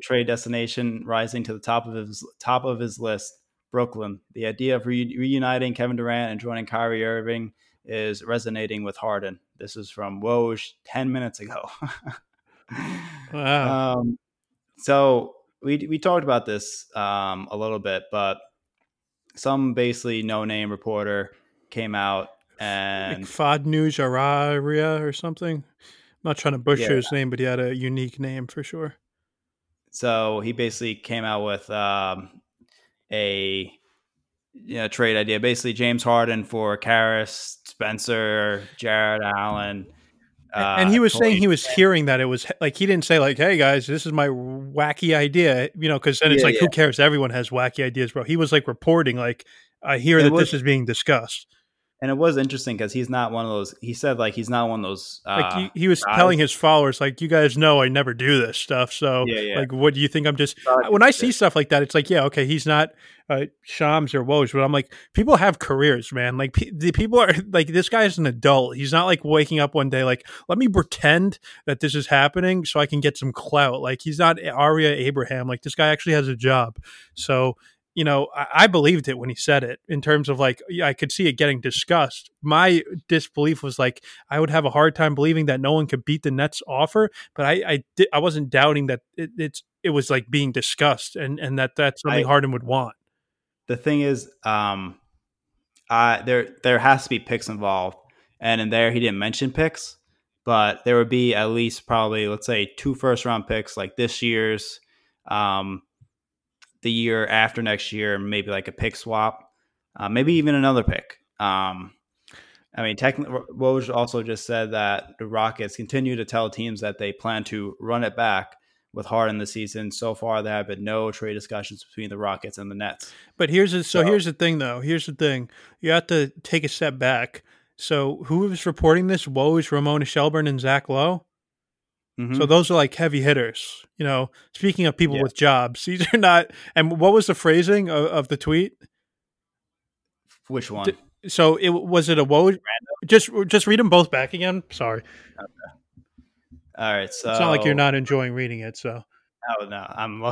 Trade destination rising to the top of his top of his list. Brooklyn. The idea of re- reuniting Kevin Durant and joining Kyrie Irving is resonating with Harden. This is from Woj 10 minutes ago. wow. Um, so we, we talked about this um, a little bit, but some basically no name reporter came out and like Fadnu Jararia or something. I'm not trying to butcher yeah. his name, but he had a unique name for sure. So he basically came out with um, a you know, trade idea. Basically, James Harden for Caris, Spencer, Jarrett Allen. Uh, and he was saying he was hearing that it was like he didn't say like, "Hey guys, this is my wacky idea," you know, because then it's yeah, like, yeah. who cares? Everyone has wacky ideas, bro. He was like reporting like, "I hear it that was, this is being discussed." And it was interesting because he's not one of those. He said like he's not one of those. Uh, like he, he was guys. telling his followers, like you guys know I never do this stuff. So yeah, yeah. like, what do you think? I'm just when I see stuff like that, it's like yeah, okay, he's not uh, Shams or Woj, but I'm like, people have careers, man. Like pe- the people are like this guy is an adult. He's not like waking up one day like let me pretend that this is happening so I can get some clout. Like he's not Aria Abraham. Like this guy actually has a job. So you know, I, I, believed it when he said it in terms of like, I could see it getting discussed. My disbelief was like, I would have a hard time believing that no one could beat the Nets offer, but I, I, di- I wasn't doubting that it, it's, it was like being discussed and, and that that's something I, Harden would want. The thing is, um, uh, there, there has to be picks involved. And in there, he didn't mention picks, but there would be at least probably, let's say two first round picks like this year's, um, the year after next year, maybe like a pick swap, uh, maybe even another pick. Um, I mean, technically, Woj also just said that the Rockets continue to tell teams that they plan to run it back with Harden this season. So far, there have been no trade discussions between the Rockets and the Nets. But here's the, so, so here's the thing, though. Here's the thing: you have to take a step back. So who is reporting this? Woj, Ramona Shelburne, and Zach Lowe. Mm-hmm. So those are like heavy hitters. You know, speaking of people yeah. with jobs, these are not. And what was the phrasing of, of the tweet? Which one? So it was it a Woj? Just just read them both back again. Sorry. Okay. All right. So it's not like you're not enjoying reading it. So. Oh no, I'm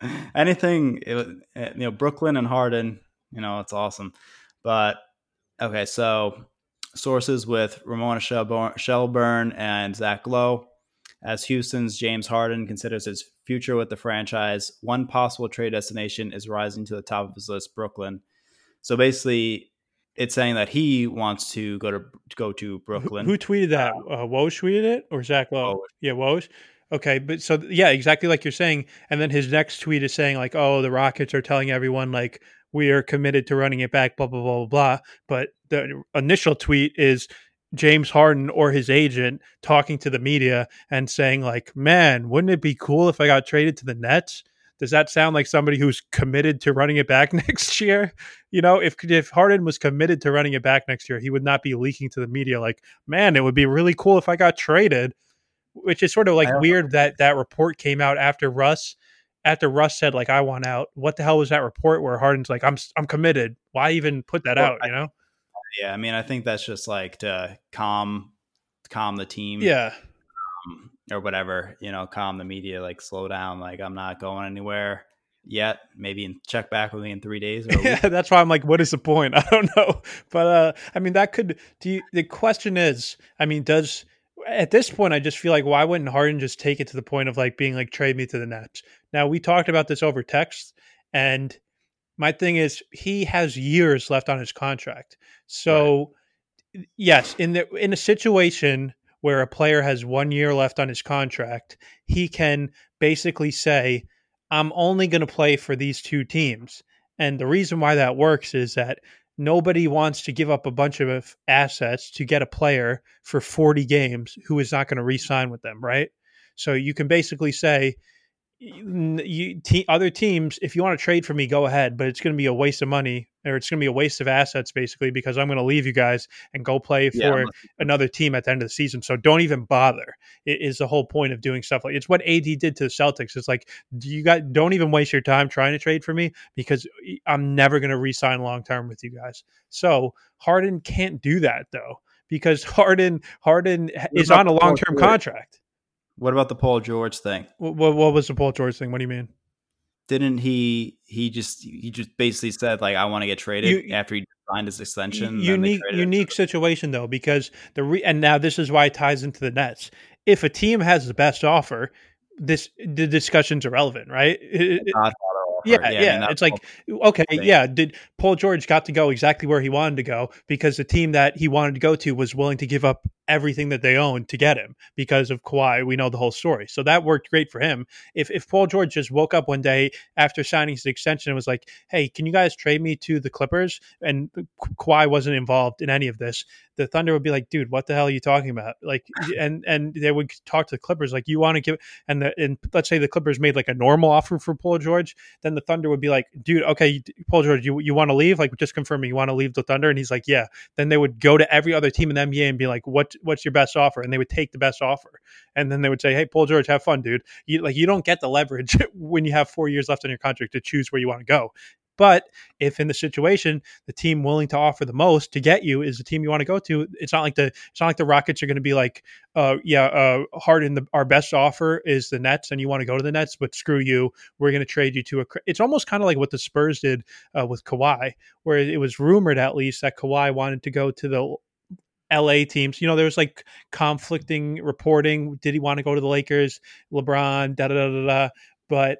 anything. It, you know, Brooklyn and Harden. You know, it's awesome. But okay, so sources with Ramona Shelburne and Zach Lowe. As Houston's James Harden considers his future with the franchise, one possible trade destination is rising to the top of his list, Brooklyn. So basically, it's saying that he wants to go to go to Brooklyn. Who, who tweeted that? Uh, Woj tweeted it or Zach Lowe? Woj. Yeah, Woj. Okay, but so yeah, exactly like you're saying. And then his next tweet is saying like, "Oh, the Rockets are telling everyone like we are committed to running it back." Blah blah blah blah blah. But the initial tweet is James Harden or his agent talking to the media and saying like, "Man, wouldn't it be cool if I got traded to the Nets?" Does that sound like somebody who's committed to running it back next year? You know, if if Harden was committed to running it back next year, he would not be leaking to the media like, "Man, it would be really cool if I got traded." Which is sort of like weird that that report came out after Russ after Russ said like I want out. What the hell was that report where Harden's like I'm I'm committed? Why even put that well, out, you know? Yeah, I mean, I think that's just like to calm calm the team. Yeah. Um, or whatever, you know, calm the media, like slow down, like I'm not going anywhere yet. Maybe check back with me in three days. yeah, that's why I'm like, what is the point? I don't know, but uh, I mean, that could. Do you, the question is, I mean, does at this point, I just feel like why wouldn't Harden just take it to the point of like being like trade me to the Nets? Now we talked about this over text, and my thing is he has years left on his contract. So right. yes, in the in a situation where a player has one year left on his contract, he can basically say, I'm only going to play for these two teams. And the reason why that works is that nobody wants to give up a bunch of assets to get a player for 40 games who is not going to re sign with them, right? So you can basically say, you, te- other teams, if you want to trade for me, go ahead, but it's going to be a waste of money or it's going to be a waste of assets basically because I'm going to leave you guys and go play for yeah, another team at the end of the season. So don't even bother. It is the whole point of doing stuff like it's what AD did to the Celtics. It's like do you got don't even waste your time trying to trade for me because I'm never going to re-sign long term with you guys. So Harden can't do that though because Harden Harden is on a long term contract. What about the Paul George thing? What, what, what was the Paul George thing? What do you mean? Didn't he? He just he just basically said like I want to get traded you, after he signed his extension. Unique unique situation though because the re- and now this is why it ties into the Nets. If a team has the best offer, this the discussion's irrelevant, right? It, yeah, yeah. yeah. I mean, it's like okay, yeah. Did Paul George got to go exactly where he wanted to go because the team that he wanted to go to was willing to give up everything that they own to get him because of Kawhi. We know the whole story, so that worked great for him. If if Paul George just woke up one day after signing his extension and was like, "Hey, can you guys trade me to the Clippers?" and Kawhi wasn't involved in any of this, the Thunder would be like, "Dude, what the hell are you talking about?" Like, and and they would talk to the Clippers like, "You want to give?" And the and let's say the Clippers made like a normal offer for Paul George, then the Thunder would be like, "Dude, okay, Paul George, you you want to leave? Like, just confirm you want to leave the Thunder?" And he's like, "Yeah." Then they would go to every other team in the NBA and be like, "What what's your best offer?" And they would take the best offer, and then they would say, "Hey, Paul George, have fun, dude." You like you don't get the leverage when you have four years left on your contract to choose where you want to go. But if in the situation the team willing to offer the most to get you is the team you want to go to, it's not like the it's not like the Rockets are going to be like, uh, yeah, uh, Harden. The, our best offer is the Nets, and you want to go to the Nets, but screw you, we're going to trade you to a. It's almost kind of like what the Spurs did uh, with Kawhi, where it was rumored at least that Kawhi wanted to go to the LA teams. You know, there was like conflicting reporting. Did he want to go to the Lakers? LeBron, da da da da. da. But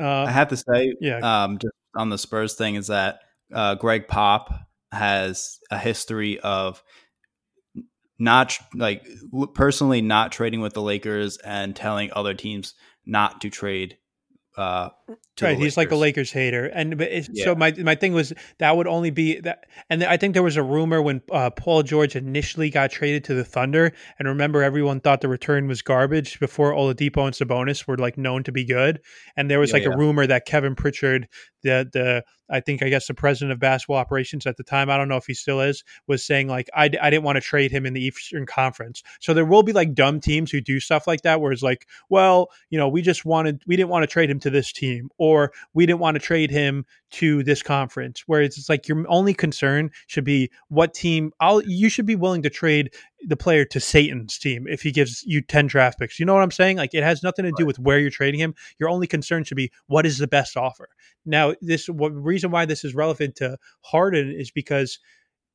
uh, I have to say, yeah, um, just on the Spurs thing is that uh, Greg Pop has a history of not like personally not trading with the Lakers and telling other teams not to trade uh, right, he's like a Lakers hater, and yeah. so my my thing was that would only be that, and I think there was a rumor when uh, Paul George initially got traded to the Thunder, and remember everyone thought the return was garbage before Oladipo and Sabonis were like known to be good, and there was yeah, like yeah. a rumor that Kevin Pritchard, the the I think I guess the president of basketball operations at the time, I don't know if he still is, was saying like I, I didn't want to trade him in the Eastern Conference. So there will be like dumb teams who do stuff like that, where it's like, well, you know, we just wanted we didn't want to trade him to this team or we didn't want to trade him to this conference. Whereas it's like your only concern should be what team. I'll you should be willing to trade the player to Satan's team if he gives you ten draft picks. You know what I'm saying? Like it has nothing to do with where you're trading him. Your only concern should be what is the best offer. Now, this what reason why this is relevant to Harden is because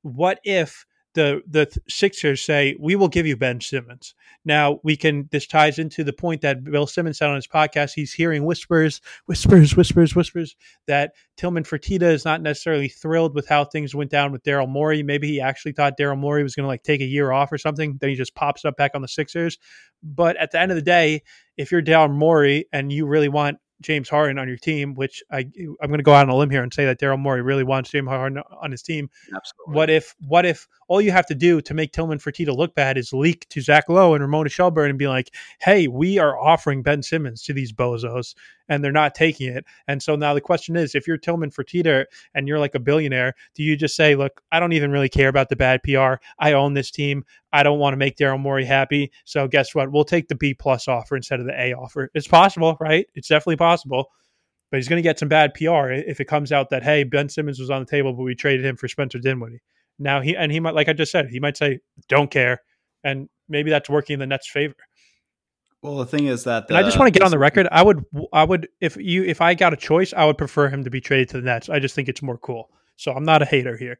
what if the the Sixers say we will give you Ben Simmons. Now we can. This ties into the point that Bill Simmons said on his podcast. He's hearing whispers, whispers, whispers, whispers that Tillman Fertitta is not necessarily thrilled with how things went down with Daryl Morey. Maybe he actually thought Daryl Morey was going to like take a year off or something. Then he just pops up back on the Sixers. But at the end of the day, if you're Daryl Morey and you really want James Harden on your team, which I I'm going to go out on a limb here and say that Daryl Morey really wants James Harden on his team. Absolutely. What if what if all you have to do to make Tillman Fertitta look bad is leak to Zach Lowe and Ramona Shelburne and be like, "Hey, we are offering Ben Simmons to these bozos, and they're not taking it." And so now the question is, if you're Tillman Fertitta and you're like a billionaire, do you just say, "Look, I don't even really care about the bad PR. I own this team. I don't want to make Daryl Morey happy. So guess what? We'll take the B plus offer instead of the A offer. It's possible, right? It's definitely possible. But he's going to get some bad PR if it comes out that hey, Ben Simmons was on the table, but we traded him for Spencer Dinwiddie. Now he and he might, like I just said, he might say, "Don't care," and maybe that's working in the Nets' favor. Well, the thing is that the, I just want to get on the record. I would, I would, if you, if I got a choice, I would prefer him to be traded to the Nets. I just think it's more cool. So I'm not a hater here.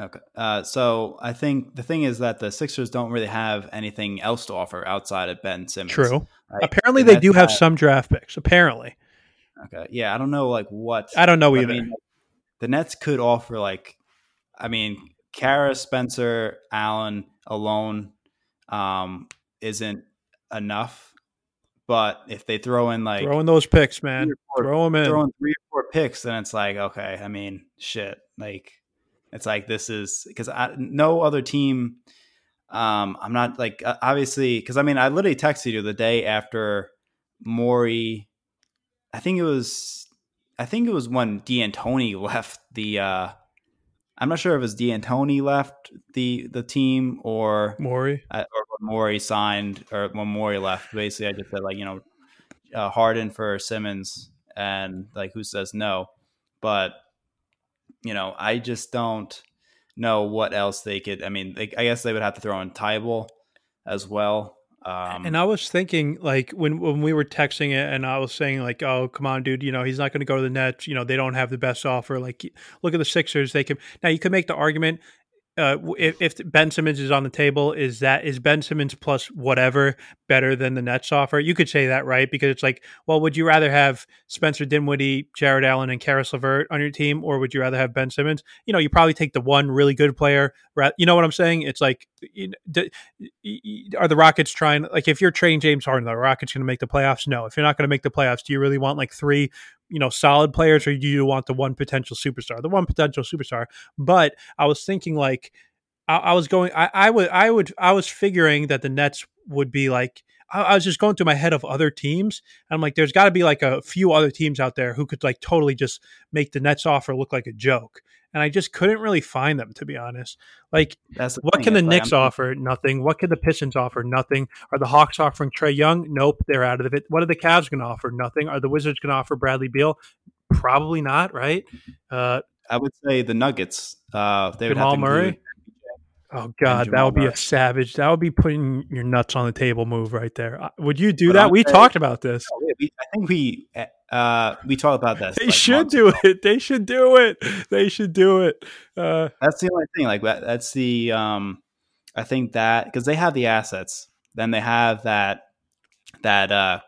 Okay. Uh, so I think the thing is that the Sixers don't really have anything else to offer outside of Ben Simmons. True. Right? Apparently, the they do have, have some draft picks. Apparently. Okay. Yeah, I don't know like what. I don't know either. I mean, the Nets could offer like, I mean, Kara, Spencer, Allen alone um, isn't enough. But if they throw in like throwing those picks, man, four, throw them in. Throw in three or four picks, then it's like okay. I mean, shit. Like it's like this is because no other team. Um, I'm not like obviously because I mean I literally texted you the day after Morey. I think it was I think it was when D'Antoni left the. Uh, I'm not sure if it was D'Antoni left the the team or Morey uh, or when Morey signed or when Morey left. Basically, I just said like you know uh, Harden for Simmons and like who says no, but you know, I just don't know what else they could. I mean, they, I guess they would have to throw in Thybulle as well. Um, and I was thinking, like when when we were texting it, and I was saying, like, "Oh, come on, dude! You know he's not going to go to the Nets. You know they don't have the best offer. Like, look at the Sixers. They can now. You could make the argument uh, if, if Ben Simmons is on the table, is that is Ben Simmons plus whatever better than the Nets offer? You could say that, right? Because it's like, well, would you rather have Spencer Dinwiddie, Jarrett Allen, and Caris LeVert on your team, or would you rather have Ben Simmons? You know, you probably take the one really good player. You know what I'm saying? It's like, are the Rockets trying? Like, if you're trading James Harden, the Rockets going to make the playoffs? No. If you're not going to make the playoffs, do you really want like three you know solid players or do you want the one potential superstar? The one potential superstar. But i was thinking like i, I was going I, I would i would i was figuring that the nets would be like I, I was just going through my head of other teams i'm like there's got to be like a few other teams out there who could like totally just make the nets offer look like a joke and I just couldn't really find them to be honest. Like, what can the Knicks like, offer? Nothing. What can the Pistons offer? Nothing. Are the Hawks offering Trae Young? Nope, they're out of it. What are the Cavs going to offer? Nothing. Are the Wizards going to offer Bradley Beal? Probably not. Right. Uh, I would say the Nuggets. Uh, they Jamal would have to Murray. Oh God, that would be a savage. That would be putting your nuts on the table move right there. Uh, would you do but that? we talked about this. I think we uh, we talked about this. They like should do ago. it. They should do it. They should do it. Uh, that's the only thing. Like that, that's the. Um, I think that because they have the assets, then they have that that uh,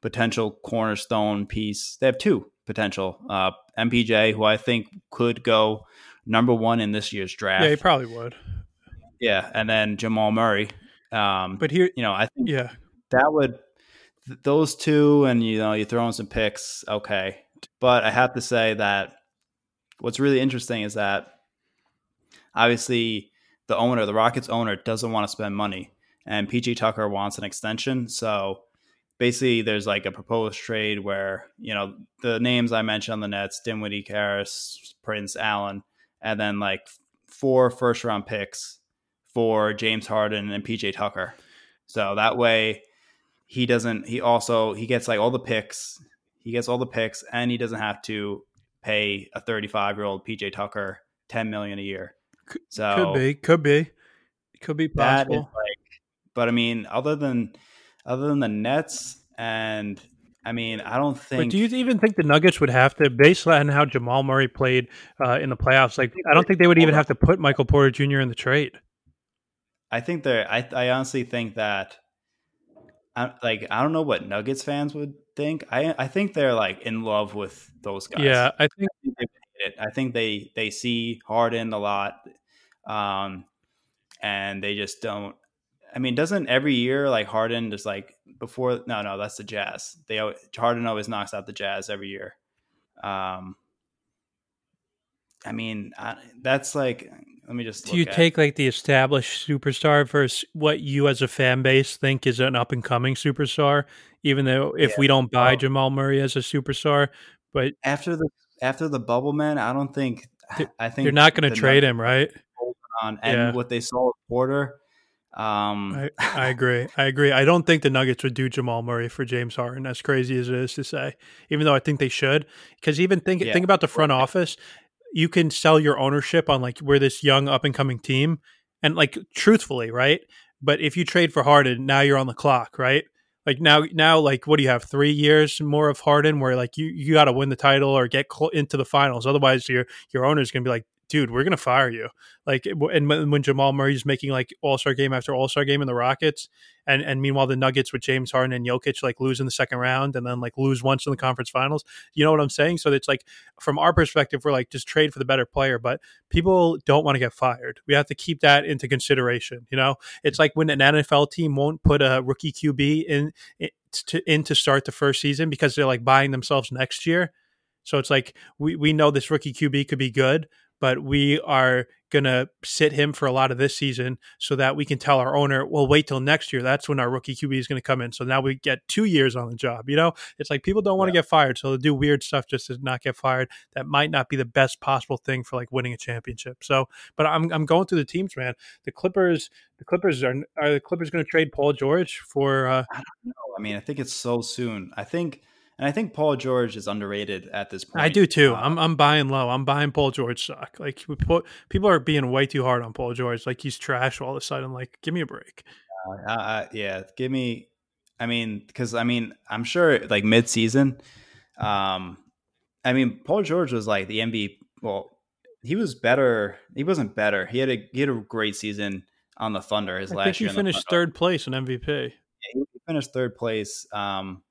potential cornerstone piece. They have two potential. Uh, MPJ, who I think could go number one in this year's draft. Yeah, he probably would. Yeah, and then Jamal Murray. Um, but here, you know, I think yeah, that would those two, and you know, you throw in some picks, okay. But I have to say that what's really interesting is that obviously the owner, the Rockets owner, doesn't want to spend money, and PG Tucker wants an extension. So basically, there's like a proposed trade where you know the names I mentioned on the Nets: Dinwiddie, Caris, Prince, Allen, and then like four first round picks for James Harden and PJ Tucker. So that way he doesn't he also he gets like all the picks he gets all the picks, and he doesn't have to pay a 35 year old PJ Tucker 10 million a year. So could be, could be, could be possible. Like, but I mean, other than other than the Nets, and I mean, I don't think. But do you even think the Nuggets would have to, based on how Jamal Murray played uh, in the playoffs? Like, I don't think they would even have to put Michael Porter Jr. in the trade. I think they're. I, I honestly think that. I, like I don't know what Nuggets fans would think. I I think they're like in love with those guys. Yeah, I think I think they they see Harden a lot, um, and they just don't. I mean, doesn't every year like Harden just like before? No, no, that's the Jazz. They Harden always knocks out the Jazz every year. Um, I mean, I, that's like. Let me just. Do you at, take like the established superstar versus what you as a fan base think is an up and coming superstar? Even though if yeah. we don't buy oh. Jamal Murray as a superstar, but after the after the bubble man, I don't think. I think you're not going to trade him, right? On and yeah. what they saw with Porter. Um, I, I, agree. I agree. I don't think the Nuggets would do Jamal Murray for James Harden. As crazy as it is to say, even though I think they should, because even think yeah. think about the front office. You can sell your ownership on like we're this young up and coming team, and like truthfully, right? But if you trade for Harden, now you're on the clock, right? like now now like what do you have three years more of Harden where like you you got to win the title or get cl- into the finals otherwise your your owner's gonna be like dude, we're gonna fire you. Like, eh, and when Jamal Murray's making like All Star game after All Star game in the Rockets, and and meanwhile the Nuggets with James Harden and Jokic like lose in the second round, and then like lose once in the conference finals. You know what I'm saying? So it's like from our perspective, we're like just trade for the better player, but people don't want to get fired. We have to keep that into consideration. You know, it's like when an NFL team won't put a rookie QB in, in to in to start the first season because they're like buying themselves next year. So it's like we, we know this rookie QB could be good, but we are going to sit him for a lot of this season so that we can tell our owner, well, wait till next year. That's when our rookie QB is going to come in. So now we get two years on the job. You know, it's like people don't want to yeah. get fired. So they do weird stuff just to not get fired. That might not be the best possible thing for like winning a championship. So, but I'm, I'm going through the teams, man. The Clippers, the Clippers are, are the Clippers going to trade Paul George for, uh, I don't know. I mean, I think it's so soon. I think, and I think Paul George is underrated at this point. I do too. Uh, I'm I'm buying low. I'm buying Paul George stock. Like people are being way too hard on Paul George. Like he's trash all of a sudden. Like give me a break. Uh, uh, yeah, give me. I mean, because I mean, I'm sure like mid season. Um, I mean, Paul George was like the MVP. Well, he was better. He wasn't better. He had a he had a great season on the Thunder. His I last think year, he finished third place in MVP. Yeah, he finished third place. Um,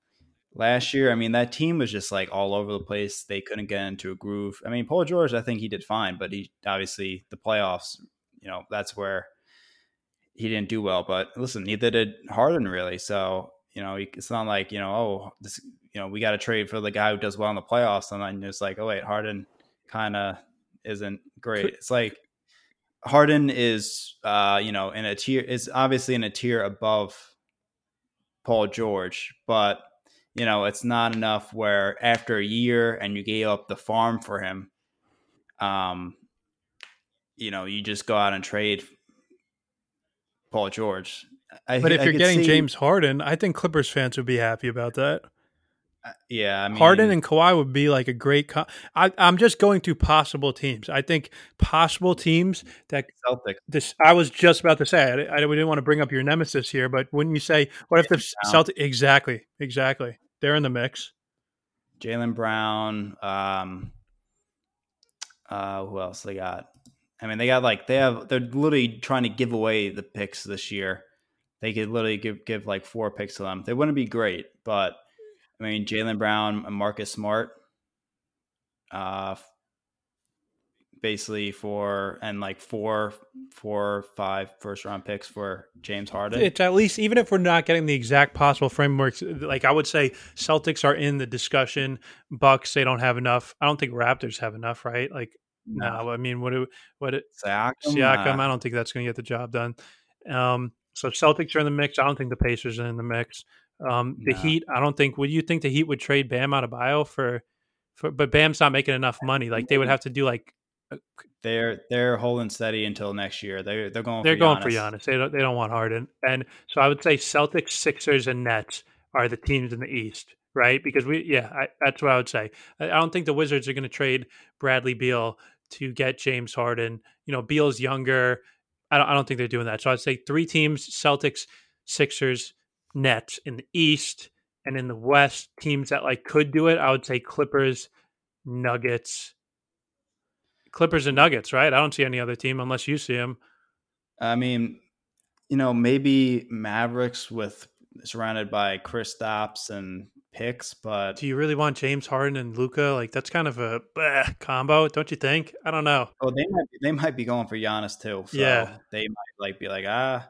last year, I mean, that team was just like all over the place. They couldn't get into a groove. I mean, Paul George, I think he did fine, but he obviously the playoffs, you know, that's where he didn't do well. But listen, neither did Harden really. So you know, it's not like you know, oh, this, you know, we got to trade for the guy who does well in the playoffs, and then it's like, oh wait, Harden kind of isn't great. It's like Harden is, uh, you know, in a tier is obviously in a tier above Paul George, but you know, it's not enough where after a year and you gave up the farm for him, um, you know, you just go out and trade Paul George. I, but if I you're getting see, James Harden, I think Clippers fans would be happy about that. Uh, yeah, I mean, Harden and Kawhi would be like a great. Co- I, am just going to possible teams. I think possible teams that Celtics. This I was just about to say. I, I, we didn't want to bring up your nemesis here, but wouldn't you say, what if the Celtics? Exactly, exactly. They're in the mix. Jaylen Brown. Um, uh, who else they got? I mean, they got like they have. They're literally trying to give away the picks this year. They could literally give give like four picks to them. They wouldn't be great, but I mean, Jaylen Brown and Marcus Smart. Uh, basically for and like four, four, five first round picks for James Harden. It's at least even if we're not getting the exact possible frameworks. Like I would say, Celtics are in the discussion. Bucks they don't have enough. I don't think Raptors have enough. Right? Like no, no I mean what do what it, Siakam? Siakam I don't think that's going to get the job done. Um, so Celtics are in the mix. I don't think the Pacers are in the mix. Um, the no. Heat, I don't think. Would you think the Heat would trade Bam Adebayo for? For, but Bam's not making enough money. Like they would have to do like Uh, they're they're holding steady until next year. They're they're going. They're for going Giannis. for Giannis. They don't they don't want Harden. And so I would say Celtics, Sixers, and Nets are the teams in the East. right? Because we, yeah, I, that's what I would say. I, I don't think the Wizards are going to trade Bradley Beal to get James Harden. You know, Beal's younger. I don't, I don't think they're doing that. So I'd say three teams: Celtics, Sixers, Nets in the East, and in the West, teams that like could do it. I would say Clippers, Nuggets, Clippers and Nuggets. Right? I don't see any other team unless you see them. I mean, you know, maybe Mavericks with surrounded by Kristaps and picks, but do you really want James Harden and Luka? Like that's kind of a bleh, combo, don't you think? I don't know. Oh, they might be, they might be going for Giannis too. So yeah, they might like be like ah.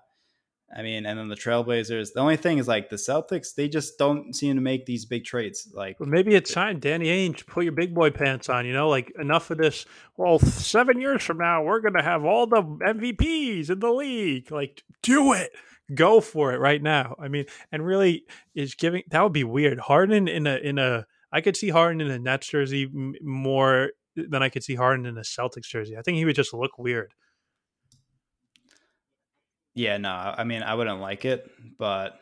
I mean, and then the Trailblazers. The only thing is like the Celtics, they just don't seem to make these big trades. Like, but maybe it's time, Danny Ainge, put your big boy pants on. You know, like enough of this. Well, seven years from now, we're gonna have all the MVPs in the league. Like, do it go for it right now. I mean, and really is giving that would be weird. Harden in a in a I could see Harden in a Nets jersey more than I could see Harden in a Celtics jersey. I think he would just look weird. Yeah, no, I mean I wouldn't like it, but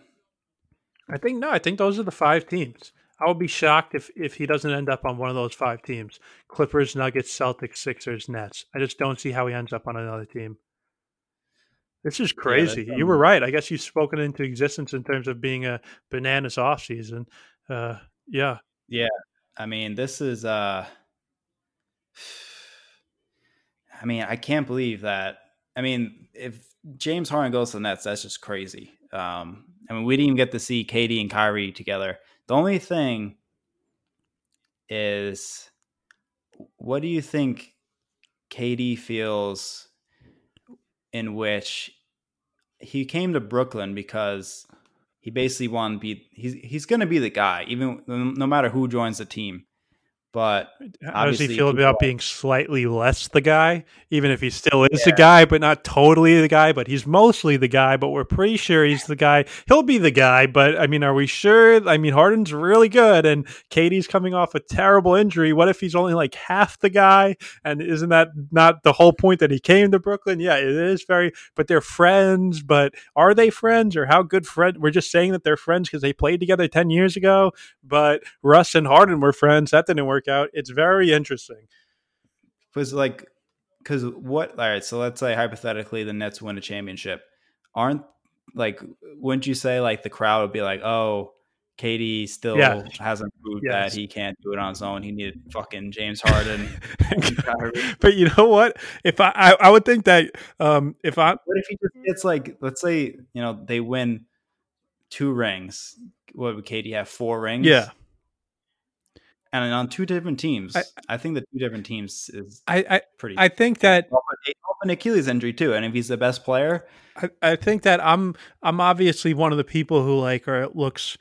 I think no, I think those are the five teams. I would be shocked if if he doesn't end up on one of those five teams: Clippers, Nuggets, Celtics, Sixers, Nets. I just don't see how he ends up on another team. This is crazy. Yeah, you were right. I guess you've spoken into existence in terms of being a bananas off season. Uh, yeah. Yeah. I mean, this is. Uh, I mean, I can't believe that. I mean, if James Harden goes to the Nets, that's just crazy. Um, I mean, we didn't even get to see KD and Kyrie together. The only thing is, what do you think KD feels in which he came to Brooklyn because he basically wanted to be he's he's going to be the guy even no matter who joins the team. But how does he feel about being slightly less the guy, even if he still is yeah. the guy, but not totally the guy? But he's mostly the guy. But we're pretty sure he's the guy. He'll be the guy. But I mean, are we sure? I mean, Harden's really good, and KD's coming off a terrible injury. What if he's only like half the guy? And isn't that not the whole point that he came to Brooklyn? Yeah, it is very. But they're friends. But are they friends, or how good friends? We're just saying that they're friends because they played together ten years ago. But Russ and Harden were friends. That didn't work out. It's very interesting. Because like, because what? All right, so let's say hypothetically the Nets win a championship. Aren't like, wouldn't you say like the crowd would be like, oh, KD still yeah. hasn't proved yes. that he can't do it on his own. He needed fucking James Harden. but you know what? If I, I, I would think that um, if I, what if he just gets like, let's say you know they win two rings. What would KD have? Four rings. Yeah and on two different teams. I, I, think the two different teams is I, I pretty. I think that an Achilles injury too, and if he's the best player, I, I think that I'm I'm obviously one of the people who like or looks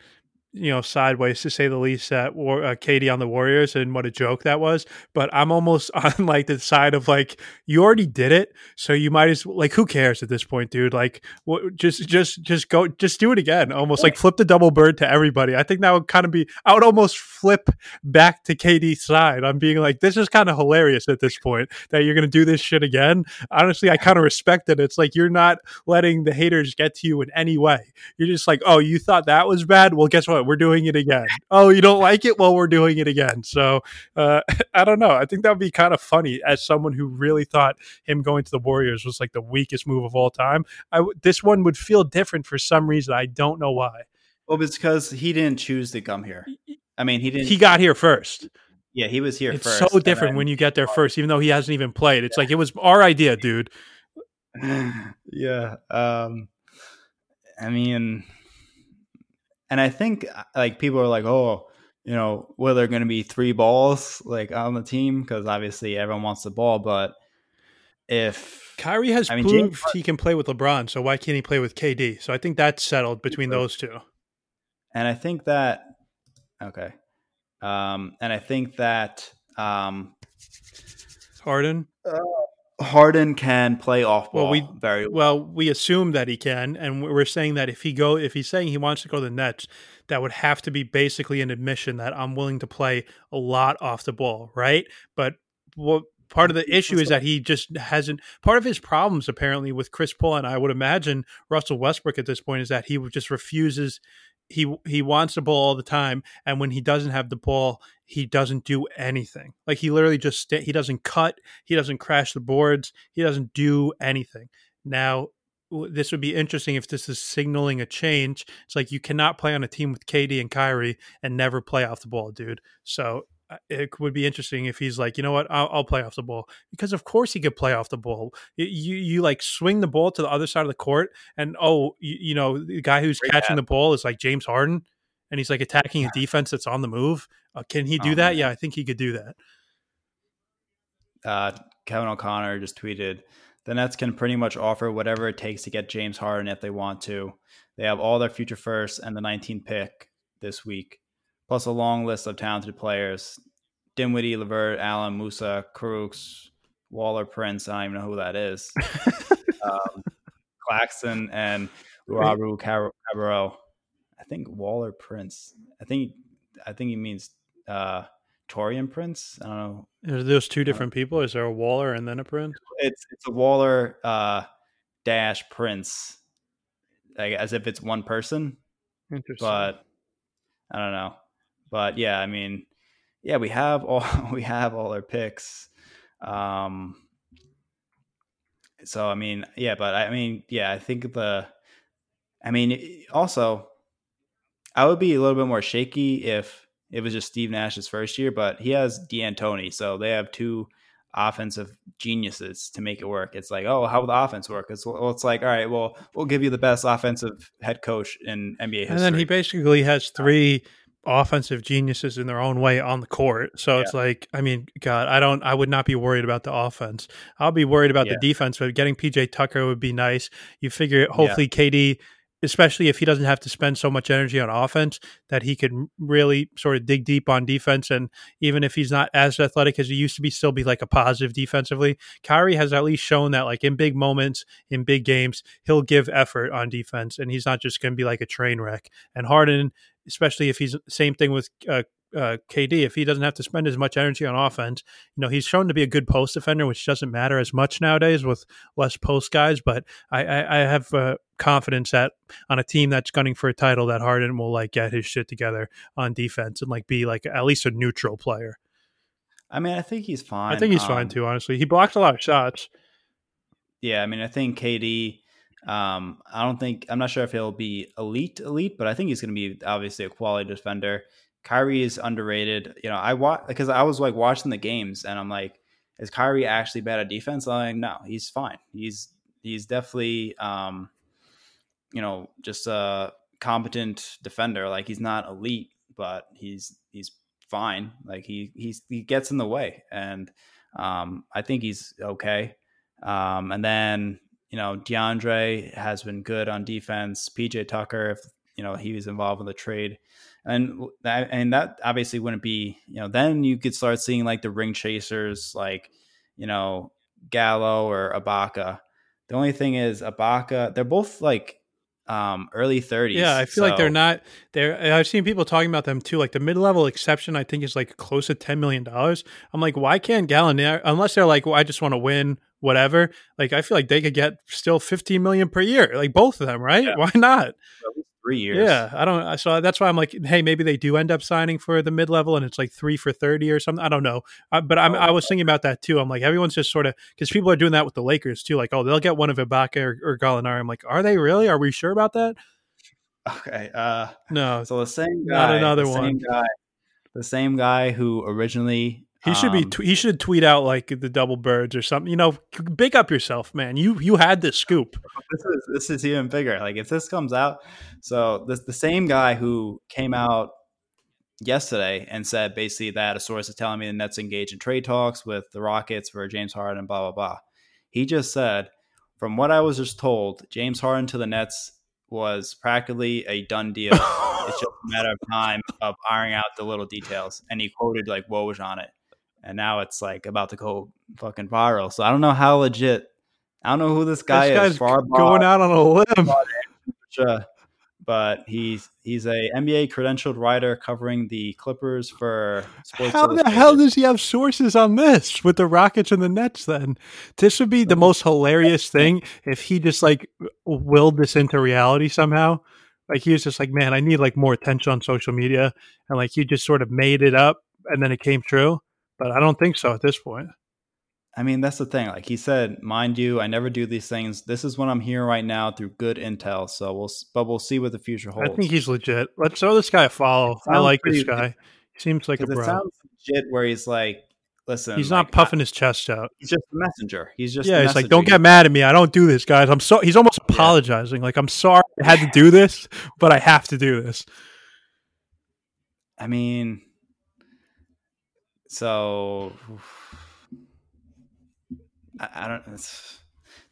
you know, sideways to say the least at War- uh, KD on the Warriors and what a joke that was. But I'm almost on like the side of like you already did it, so you might as like who cares at this point, dude? Like, what, just just just go, just do it again. Almost like flip the double bird to everybody. I think that would kind of be. I would almost flip back to KD's side. I'm being like, this is kind of hilarious at this point that you're gonna do this shit again. Honestly, I kind of respect it. It's like you're not letting the haters get to you in any way. You're just like, oh, you thought that was bad. Well, guess what? We're doing it again. Oh, you don't like it? Well, we're doing it again. So uh, I don't know. I think that would be kind of funny as someone who really thought him going to the Warriors was like the weakest move of all time. I this one would feel different for some reason. I don't know why. Well, it's because he didn't choose to come here. I mean, he didn't. He got here first. Yeah, he was here it's first. so different when you get there first, even though he hasn't even played. It's yeah. like it was our idea, dude. yeah. Um, I mean, and I think uh, like people are like, oh, you know, were there going to be three balls like on the team? Because obviously everyone wants the ball, but if Kyrie has I mean, proved James, he can play with LeBron, so why can't he play with KD? So I think that's settled between those two. And I think that okay, um, and I think that um, Harden. Uh, Harden can play off ball well, we, very well. well. We assume that he can, and we're saying that if he go, if he's saying he wants to go to the Nets, that would have to be basically an admission that I'm willing to play a lot off the ball, right? But what part of the issue is that he just hasn't. Part of his problems, apparently, with Chris Paul and I would imagine Russell Westbrook at this point is that he just refuses he he wants the ball all the time, and when he doesn't have the ball, he doesn't do anything. Like he literally just he doesn't cut, he doesn't crash the boards, he doesn't do anything. Now this would be interesting if this is signaling a change. It's like you cannot play on a team with KD and Kyrie and never play off the ball, dude. So uh, it would be interesting if he's like, you know what, I'll, I'll, play off the ball because of course he could play off the ball. You, you, you like swing the ball to the other side of the court, and oh, you, you know the guy who's Great catching the ball is like James Harden, and he's like attacking a defense that's on the move. Uh, can he do oh, that? Man. Yeah, I think he could do that. Uh, Kevin O'Connor just tweeted the Nets can pretty much offer whatever it takes to get James Harden if they want to. They have all their future firsts and the 19th pick this week, plus a long list of talented players. Dinwiddie, LeVert, Allen, Musa, Kurucs, Waller, Prince. I don't even know who that is. um, Claxton and Luwawu-Cabarrot. I think Waller Prince. I think I think he means uh, Taurean Prince. I don't know. Are those two different people? Is there a Waller and then a Prince? It's it's a Waller uh, dash Prince, like as if it's one person. Interesting. But I don't know. But yeah, I mean, yeah, we have all we have all our picks. Um, so I mean, yeah, but I mean, yeah, I think the, I mean, also, I would be a little bit more shaky if it was just Steve Nash's first year, but he has D'Antoni, so they have two offensive geniuses to make it work. It's like, oh, how will the offense work? It's well, it's like, all right, well, we'll give you the best offensive head coach in NBA history. And then he basically has three offensive geniuses in their own way on the court. So yeah. it's like, I mean, God, I don't, I would not be worried about the offense. I'll be worried about yeah. the defense, but getting PJ Tucker would be nice. You figure, hopefully, yeah. KD especially if he doesn't have to spend so much energy on offense, that he could really sort of dig deep on defense. And even if he's not as athletic as he used to be, still be like a positive defensively. Kyrie has at least shown that, like in big moments, in big games, he'll give effort on defense, and he's not just going to be like a train wreck. And Harden, especially if he's same thing with uh, uh, KD, if he doesn't have to spend as much energy on offense, you know, he's shown to be a good post defender, which doesn't matter as much nowadays with less post guys. But I, I, I have uh, confidence that on a team that's gunning for a title, that Harden will like get his shit together on defense and like be like at least a neutral player. I mean, I think he's fine. I think he's um, fine too. Honestly, he blocks a lot of shots. Yeah, I mean, I think KD. Um, I don't think I'm not sure if he'll be elite, elite, but I think he's going to be obviously a quality defender. Kyrie is underrated. You know, I watch because I was like watching the games and I'm like, is Kyrie actually bad at defense? I'm like, no, he's fine. He's he's definitely um, you know, just a competent defender. Like he's not elite, but he's he's fine. Like he he's he gets in the way. And um I think he's okay. Um and then, you know, DeAndre has been good on defense. PJ Tucker, if you know, he was involved in the trade and that and that obviously wouldn't be you know then you could start seeing like the ring chasers like you know Gallo or Ibaka. The only thing is Ibaka, they're both like um early 30s. Yeah, I feel so. like they're not they're I've seen people talking about them too. Like the mid-level exception I think is like close to 10 million dollars. I'm like why can't Gallinari unless they're like well, I just want to win whatever. Like I feel like they could get still 15 million per year. Like both of them, right? Yeah. Why not? Three years. Yeah, I don't. So that's why I'm like, hey, maybe they do end up signing for the mid level, and it's like three for thirty or something. I don't know, uh, but I'm, oh, I was thinking about that too. I'm like, everyone's just sort of because people are doing that with the Lakers too. Like, oh, they'll get one of Ibaka or, or Gallinari. I'm like, are they really? Are we sure about that? Okay. Uh, no. So the same guy, not another one. Guy, the same guy who originally he should be. Um, he should tweet out like the double birds or something. You know, big up yourself, man. You you had this scoop. This is this is even bigger. Like if this comes out, so this the same guy who came out yesterday and said basically that a source is telling me the Nets engaged in trade talks with the Rockets for James Harden and blah blah blah. He just said, from what I was just told, James Harden to the Nets was practically a done deal. it's just a matter of time of ironing out the little details. And he quoted like Woj on it and now it's like about to go fucking viral. So I don't know how legit. I don't know who this guy this is. Far going out on a limb. But he's he's a NBA credentialed writer covering the Clippers for Sports. How the hell does he have sources on this with the Rockets and the Nets? Then this would be the most hilarious thing if he just like willed this into reality somehow. Like he was just like, man, I need like more attention on social media, and like he just sort of made it up, and then it came true. But I don't think so at this point. I mean, that's the thing. Like he said, mind you, I never do these things. This is what I'm hearing right now through good intel. So we'll, but we'll see what the future holds. I think he's legit. Let's throw this guy a follow. I like this guy. He seems like a bro. It sounds legit. Where he's like, listen, he's not puffing I, his chest out. He's just a messenger. He's just yeah. He's like, don't get mad at me. I don't do this, guys. I'm so. He's almost apologizing. Yeah. Like, I'm sorry I had to do this, but I have to do this. I mean, so I, I don't.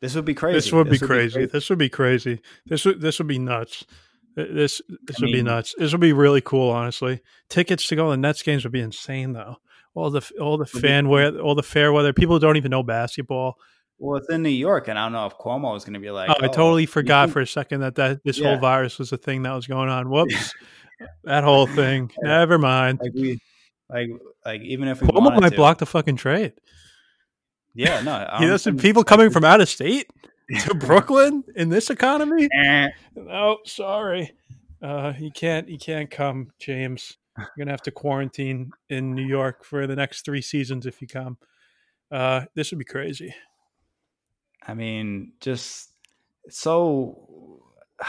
this would be crazy. This would, this be, would crazy. be, crazy. This would be crazy. This would this would be nuts. This this I would mean, be nuts. This would be really cool, honestly. Tickets to go to the Nets games would be insane, though all the all the fan weather, all the fair weather. People don't even know basketball. Well, it's in New York, and I don't know if Cuomo is going to be like. Oh, oh I totally forgot for a second that that this yeah. whole virus was a thing that was going on. Whoops, that whole thing. Never mind. Like we, like like even if we Cuomo might to, block the fucking trade. Yeah, no. he doesn't. People coming from out of state to Brooklyn in this economy. Eh. no, sorry. Uh, you can't. You can't come, James. You're gonna have to quarantine in New York for the next three seasons if you come. Uh, this would be crazy. I mean, just so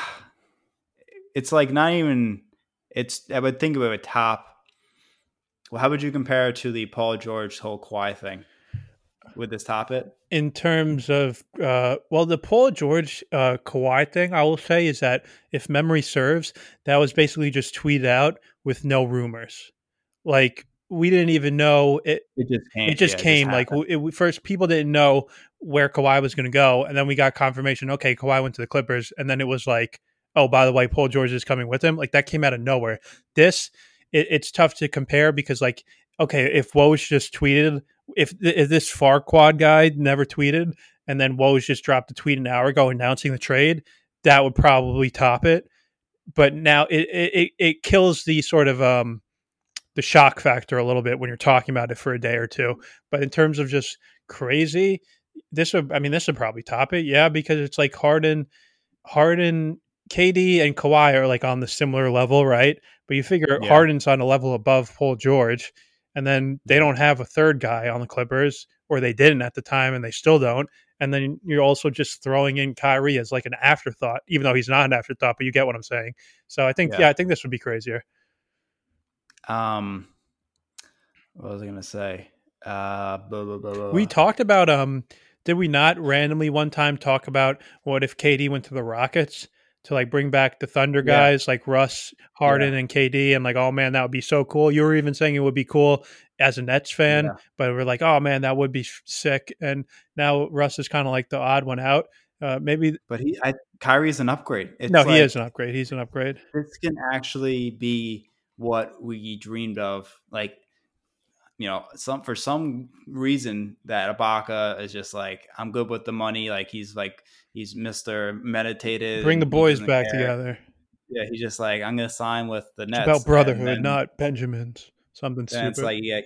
it's like not even. It's I would think of it a top. Well, how would you compare it to the Paul George whole Kawhi thing? Would this top it? In terms of, uh, well, the Paul George uh, Kawhi thing, I will say is that if memory serves, that was basically just tweeted out with no rumors. Like we didn't even know it. It just came. It just yeah, came. It just like it, first, people didn't know where Kawhi was going to go, and then we got confirmation. Okay, Kawhi went to the Clippers, and then it was like, oh, by the way, Paul George is coming with him. Like that came out of nowhere. This, it, it's tough to compare because, like, okay, if Woj just tweeted, if, if this Farquad guy never tweeted, and then Woj just dropped a tweet an hour ago announcing the trade, that would probably top it but now it, it it kills the sort of um the shock factor a little bit when you're talking about it for a day or two. But in terms of just crazy, this would I mean this would probably top it, yeah, because it's like Harden, Harden, KD, and Kawhi are like on the similar level, right? But you figure yeah. Harden's on a level above Paul George, and then they don't have a third guy on the Clippers, or they didn't at the time, and they still don't and then you're also just throwing in Kyrie as like an afterthought, even though he's not an afterthought. But you get what I'm saying. So I think, yeah, yeah I think this would be crazier. Um, what was I gonna say? Uh, blah, blah, blah, we talked about um, did we not randomly one time talk about what if KD went to the Rockets? To like bring back the Thunder guys yeah. like Russ, Harden, yeah. and KD, and like, oh man, that would be so cool. You were even saying it would be cool as a Nets fan, yeah. but we're like, oh man, that would be sick. And now Russ is kind of like the odd one out. Uh, maybe, but he, I, Kyrie's an upgrade. It's no, like, he is an upgrade. He's an upgrade. This can actually be what we dreamed of. Like, you know, some for some reason that Ibaka is just like, I'm good with the money. Like he's like he's Mister Meditated. Bring the boys back care. together. Yeah, he's just like, I'm gonna sign with the Nets. It's about brotherhood, then, not Benjamins. Something stupid. It's like you get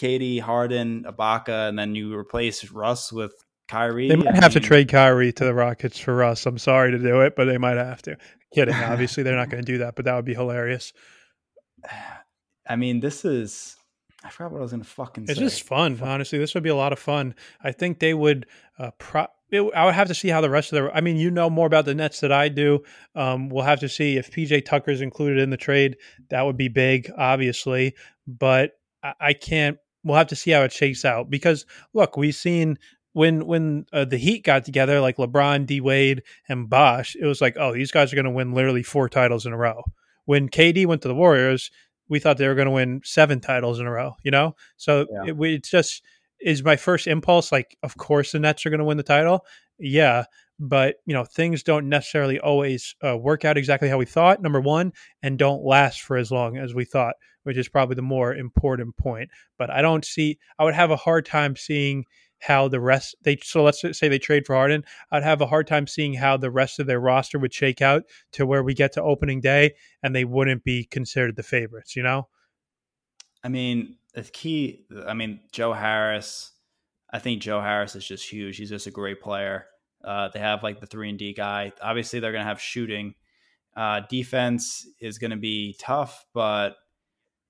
KD, Harden, Ibaka, and then you replace Russ with Kyrie. They might I have mean, to trade Kyrie to the Rockets for Russ. I'm sorry to do it, but they might have to. Kidding. Obviously, they're not going to do that, but that would be hilarious. I mean, this is. I forgot what I was going to fucking say. It's just fun, honestly. This would be a lot of fun. I think they would. Uh, pro- it, I would have to see how the rest of the. I mean, you know more about the Nets than I do. Um, we'll have to see if PJ Tucker's included in the trade. That would be big, obviously. But I, I can't. We'll have to see how it shakes out because look, we've seen when when uh, the Heat got together, like LeBron, D Wade, and Bosh, it was like, oh, these guys are going to win literally four titles in a row. When KD went to the Warriors, we thought they were going to win seven titles in a row. You know, so yeah. it, it's just is my first impulse like, of course the Nets are going to win the title. Yeah, but you know things don't necessarily always uh, work out exactly how we thought. Number one, and don't last for as long as we thought, which is probably the more important point. But I don't see. I would have a hard time seeing how the rest they so let's say they trade for Harden, I'd have a hard time seeing how the rest of their roster would shake out to where we get to opening day and they wouldn't be considered the favorites, you know? I mean, the key I mean, Joe Harris, I think Joe Harris is just huge. He's just a great player. Uh, they have like the three and D guy. Obviously, they're going to have shooting, Uh, defense is going to be tough, but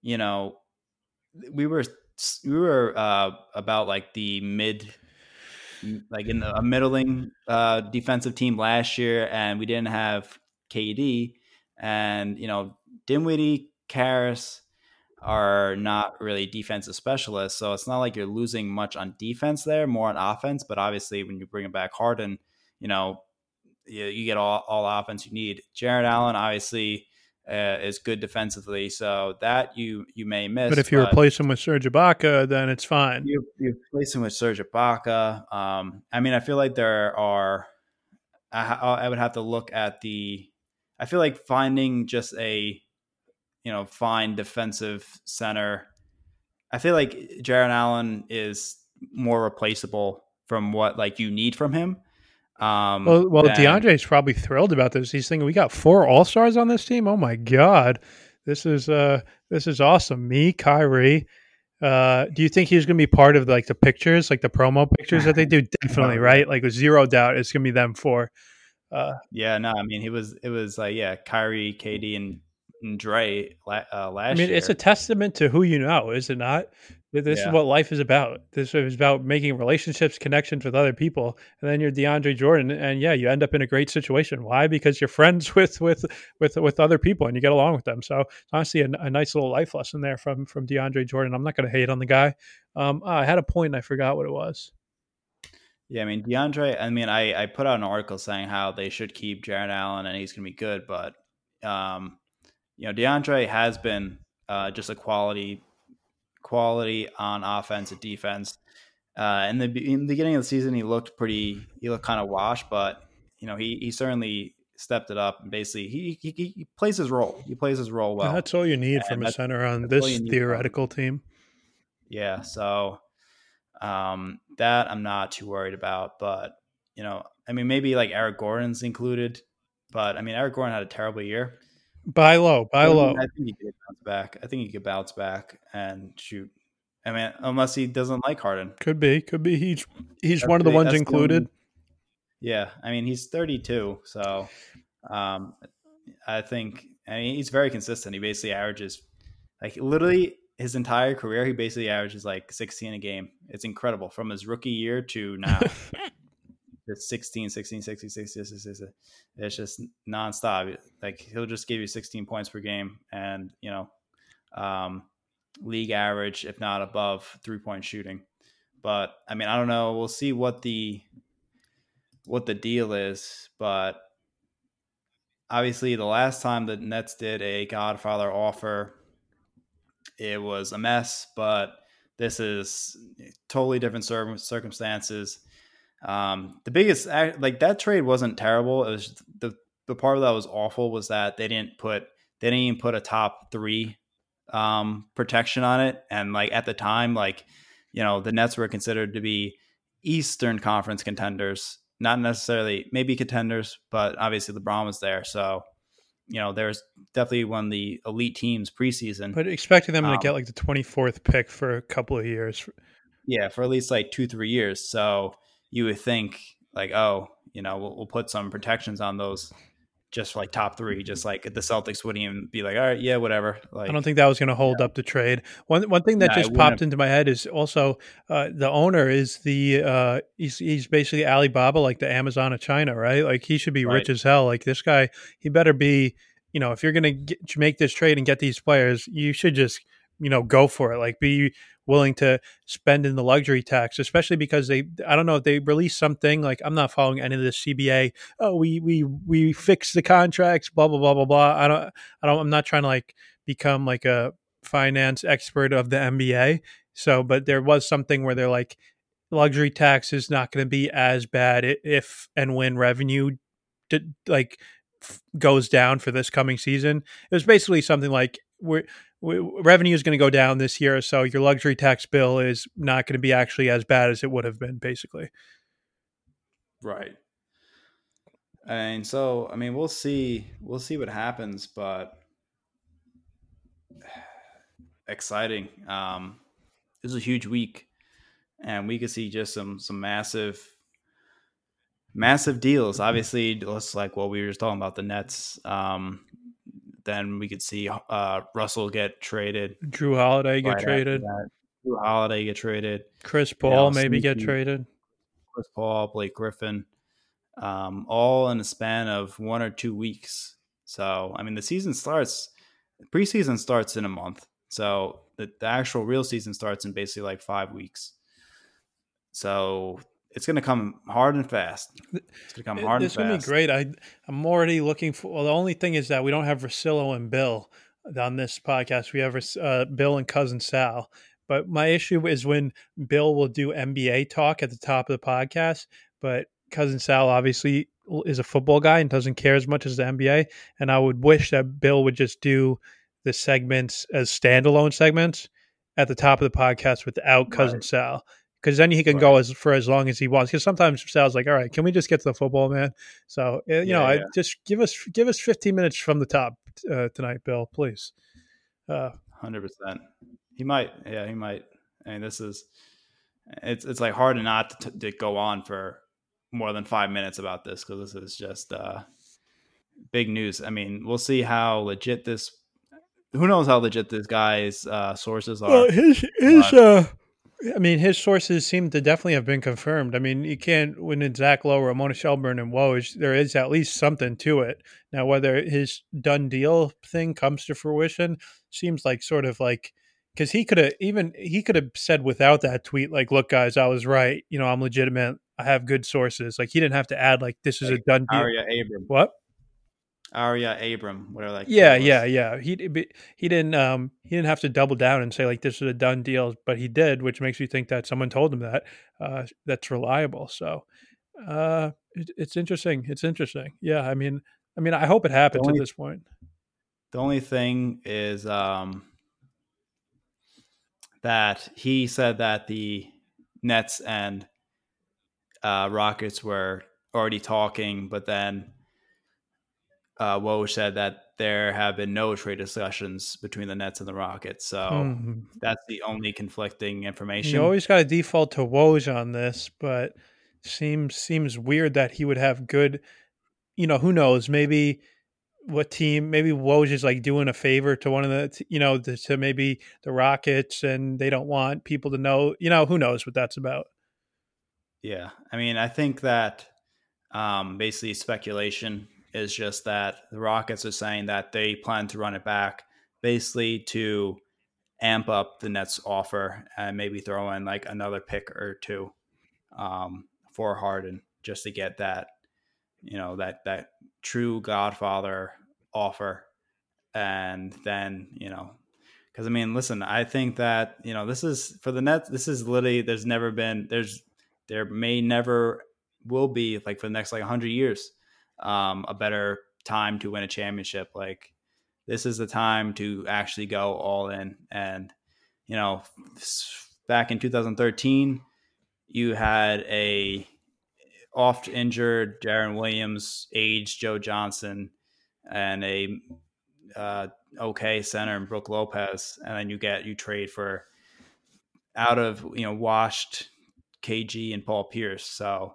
you know, we were we were uh, about like the mid, like in the, a middling uh, defensive team last year, and we didn't have KD, and you know, Dinwiddie, Caris are not really defensive specialists, so it's not like you're losing much on defense there, more on offense. But obviously, when you bring it back Harden, you know, you, you get all all offense you need. Jarrett Allen, obviously uh, is good defensively, so that you you may miss. But if you replace him with Serge Ibaka, then it's fine. You, you replace him with Serge Ibaka. Um, I mean, I feel like there are. I, I would have to look at the. I feel like finding just a, you know, fine defensive center. I feel like Jarrett Allen is more replaceable from what like you need from him. Um, well, well, then, DeAndre's probably thrilled about this. He's thinking, "We got four All Stars on this team. Oh my god, this is uh, this is awesome." Me, Kyrie. Uh, do you think he's going to be part of like the pictures, like the promo pictures that they do? Definitely, right? Like with zero doubt, it's going to be them four. Uh, yeah, no, I mean, he was. It was like, yeah, Kyrie, KD, and, and Dre uh, last. I mean, year. it's a testament to who you know, is it not? This yeah. is what life is about. This is about making relationships, connections with other people, and then you're DeAndre Jordan, and yeah, you end up in a great situation. Why? Because you're friends with with with with other people, and you get along with them. So honestly, a, a nice little life lesson there from from DeAndre Jordan. I'm not going to hate on the guy. Um, oh, I had a point, and I forgot what it was. Yeah, I mean DeAndre. I mean, I I put out an article saying how they should keep Jarrett Allen, and he's going to be good, but um, you know, DeAndre has been uh, just a quality quality on offense and defense. Uh, in the in the beginning of the season, he looked pretty. He looked kind of washed, but you know he he certainly stepped it up and basically he he, he plays his role. He plays his role well. And that's all you need and from a center on this theoretical team. Yeah, so um, that I'm not too worried about, but you know, I mean, maybe like Eric Gordon's included, but I mean, Eric Gordon had a terrible year. Buy low, buy low. I think he could bounce back. I think he could bounce back and shoot. I mean, unless he doesn't like Harden. Could be, could be. He's he's that's one of the, ones included. Yeah, I mean, he's 32, so um, I think I mean he's very consistent. He basically averages like literally his entire career. He basically averages like 16 a game. It's incredible from his rookie year to now. it's 16, 16, 16, 16, 16, It's just nonstop. Like he'll just give you 16 points per game and, you know, um, league average, if not above three point shooting. But I mean, I don't know. We'll see what the, what the deal is, but obviously the last time the Nets did a Godfather offer, it was a mess, but this is totally different circumstances um, the biggest like that trade wasn't terrible. It was the the part that was awful was that they didn't put they didn't even put a top three um, protection on it, and like at the time, like you know the Nets were considered to be Eastern Conference contenders, not necessarily maybe contenders, but obviously LeBron was there, so you know there's definitely one of the elite teams preseason. But expecting them um, to get like the 24th pick for a couple of years. Yeah, for at least like two three years. So you would think like, oh, you know, we'll, we'll put some protections on those just like top three, just like the Celtics wouldn't even be like, all right, yeah, whatever. Like, I don't think that was going to hold yeah. up the trade. One one thing that just popped into my head is also uh, the owner is the uh, he's he's basically Alibaba, like the Amazon of China, right? Like he should be right. rich as hell. Like this guy, he better be. You know, if you're going to make this trade and get these players, you should just you know go for it. Like be willing to spend in the luxury tax, especially because they I don't know if they release something like I'm not following any of the CBA. Oh, we we we fix the contracts, blah blah blah blah blah. I don't I don't I'm not trying to like become like a finance expert of the NBA. So, but there was something where they're like luxury tax is not going to be as bad if and when revenue did, like goes down for this coming season. It was basically something like we're revenue is going to go down this year, so your luxury tax bill is not going to be actually as bad as it would have been, basically. Right. And so, I mean, we'll see. We'll see what happens, but exciting. Um, this is a huge week, and we could see just some some massive massive deals. Obviously, looks like what we were just talking about the Nets. Um, then we could see uh, Russell get traded, Jrue Holiday get right traded, Jrue Holiday get traded, Chris Paul maybe get traded. Chris Paul, Blake Griffin, um, all in a span of one or two weeks. So, I mean, the season starts, preseason starts in a month. So, the, the actual real season starts in basically like five weeks. So, it's going to come hard and fast. It's going to come hard this and would be great. I I'm already looking for. Well, the only thing is that we don't have Russillo and Bill on this podcast. We have uh, Bill and cousin Sal. But my issue is when Bill will do NBA talk at the top of the podcast, but cousin Sal obviously is a football guy and doesn't care as much as the NBA. And I would wish that Bill would just do the segments as standalone segments at the top of the podcast without cousin Right. Sal. Because then he can go as for as long as he wants. Because sometimes Sal's like, "All right, can we just get to the football, man?" So uh, you know, Yeah, I yeah. just give us give us 15 minutes from the top uh, tonight, Bill, please. Uh, Hundred percent. He might. Yeah, he might. I mean, this is. It's it's like hard not to, to go on for more than five minutes about this because this is just uh, big news. I mean, we'll see how legit this. Who knows how legit this guy's uh, sources are? well, his his uh, I mean, his sources seem to definitely have been confirmed. I mean, you can't when it's Zach Lowe, Ramona Shelburne, and Woj, there is at least something to it. Now, whether his done deal thing comes to fruition seems like sort of like because he could have even he could have said without that tweet like, "Look, guys, I was right. You know, I'm legitimate. I have good sources." Like he didn't have to add like, "This is a done deal." Aria Abram. What? Aria Abram. Whatever. That Yeah, yeah, yeah. He he didn't um he didn't have to double down and say like this is a done deal, but he did, which makes you think that someone told him that. Uh, that's reliable. So, uh, it, it's interesting. It's interesting. Yeah, I mean, I mean, I hope it happens only- at this point. The only thing is um, that he said that the Nets and uh, Rockets were already talking, but then uh, Woj said that there have been no trade discussions between the Nets and the Rockets. So Mhm. that's the only conflicting information. You always got to default to Woj on this, but seems seems weird that he would have good. You know, who knows? Maybe what team? Maybe Woj is like doing a favor to one of the, you know, to, to maybe the Rockets, and they don't want people to know. You know, who knows what that's about? Yeah, I mean, I think that um, basically speculation is just that the Rockets are saying that they plan to run it back, basically to amp up the Nets' offer and maybe throw in like another pick or two um, for Harden just to get that, you know, that that true Godfather offer, and then you know. Because I mean, listen, I think that you know this is for the Nets. This is literally there's never been there's there may never will be like for the next like 100 years um, a better time to win a championship. Like this is the time to actually go all in. And you know back in 2013 you had a oft injured Deron Williams aged Joe Johnson and a uh, okay center in Brook Lopez. And then you get you trade for out of you know washed KG and Paul Pierce. So,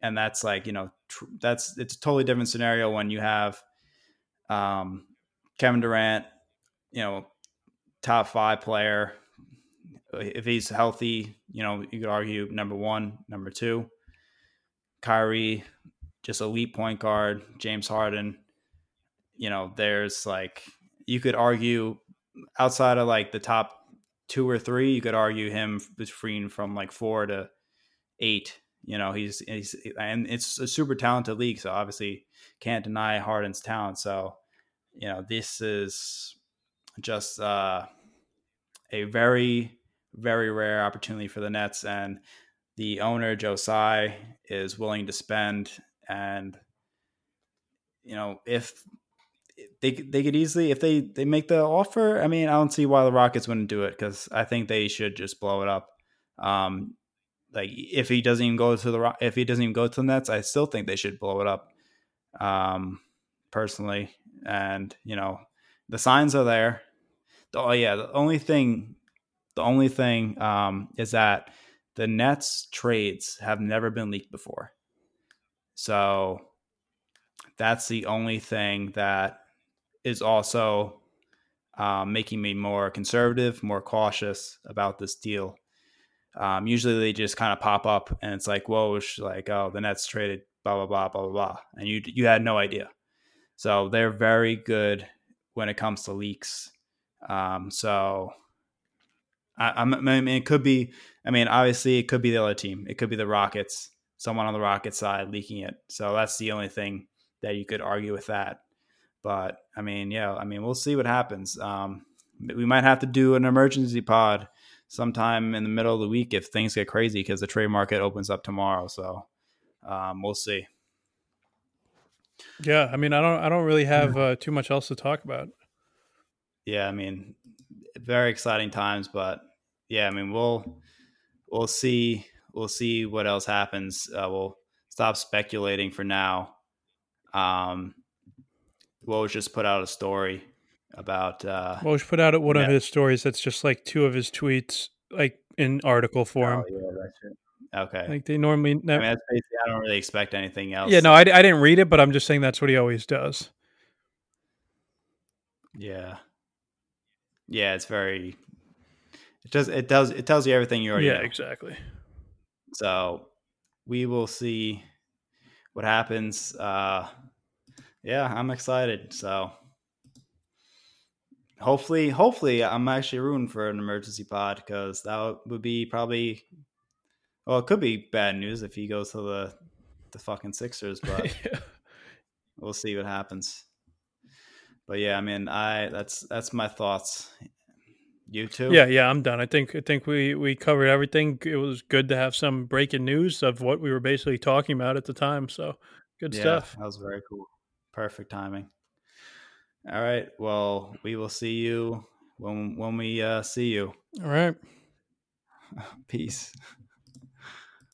and that's like you know that's it's a totally different scenario when you have um, Kevin Durant, you know, top five player. If he's healthy, you know, you could argue number one, number two. Kyrie, just elite point guard. James Harden, you know, there's like you could argue outside of like the top two or three, you could argue him between from like four to eight. You know, he's he's and it's a super talented league, so obviously can't deny Harden's talent. So, you know, this is just uh, a very very rare opportunity for the Nets, and the owner Joe Tsai is willing to spend, and you know, if they they could easily if they they make the offer. I mean, I don't see why the Rockets wouldn't do it because I think they should just blow it up. Um, like if he doesn't even go to the if he doesn't even go to the Nets, I still think they should blow it up. Um, personally, and you know, the signs are there. Oh yeah, the only thing, the only thing um, is that the Nets trades have never been leaked before. So that's the only thing that is also um, making me more conservative, more cautious about this deal. Um, usually they just kind of pop up and it's like, whoa, it's like, oh, the Nets traded blah, blah, blah, blah, blah, blah. And you, you had no idea. So they're very good when it comes to leaks. Um, so I, I mean, it could be, I mean, obviously it could be the other team. It could be the Rockets, someone on the Rocket side leaking it. So that's the only thing that you could argue with that. But I mean, yeah, I mean, we'll see what happens. Um, we might have to do an emergency pod sometime in the middle of the week if things get crazy because the trade market opens up tomorrow. So um, we'll see. Yeah, I mean, I don't, I don't really have uh, too much else to talk about. Yeah, I mean, very exciting times, but yeah, I mean, we'll, we'll see, we'll see what else happens. Uh, we'll stop speculating for now. Um, Woj just put out a story about. Uh, Woj put out one yeah. of his stories that's just like two of his tweets, like in article form. Oh, yeah, that's it. Okay. Like they normally. Never... I mean, I don't really expect anything else. Yeah, no, I, I didn't read it, but I'm just saying that's what he always does. Yeah. Yeah, it's very. It does. It does. It tells you everything you already. Yeah, know. exactly. So, we will see what happens. Uh, yeah, I'm excited. So hopefully, hopefully, I'm actually rooting for an emergency pod because that would be probably. Well, it could be bad news if he goes to the the fucking Sixers, but yeah. we'll see what happens. But yeah, I mean, I that's that's my thoughts. You too? Yeah, yeah, I'm done. I think I think we we covered everything. It was good to have some breaking news of what we were basically talking about at the time. So good yeah, stuff. That was very cool. Perfect timing. All right. Well, we will see you when when we uh, see you. All right. Peace.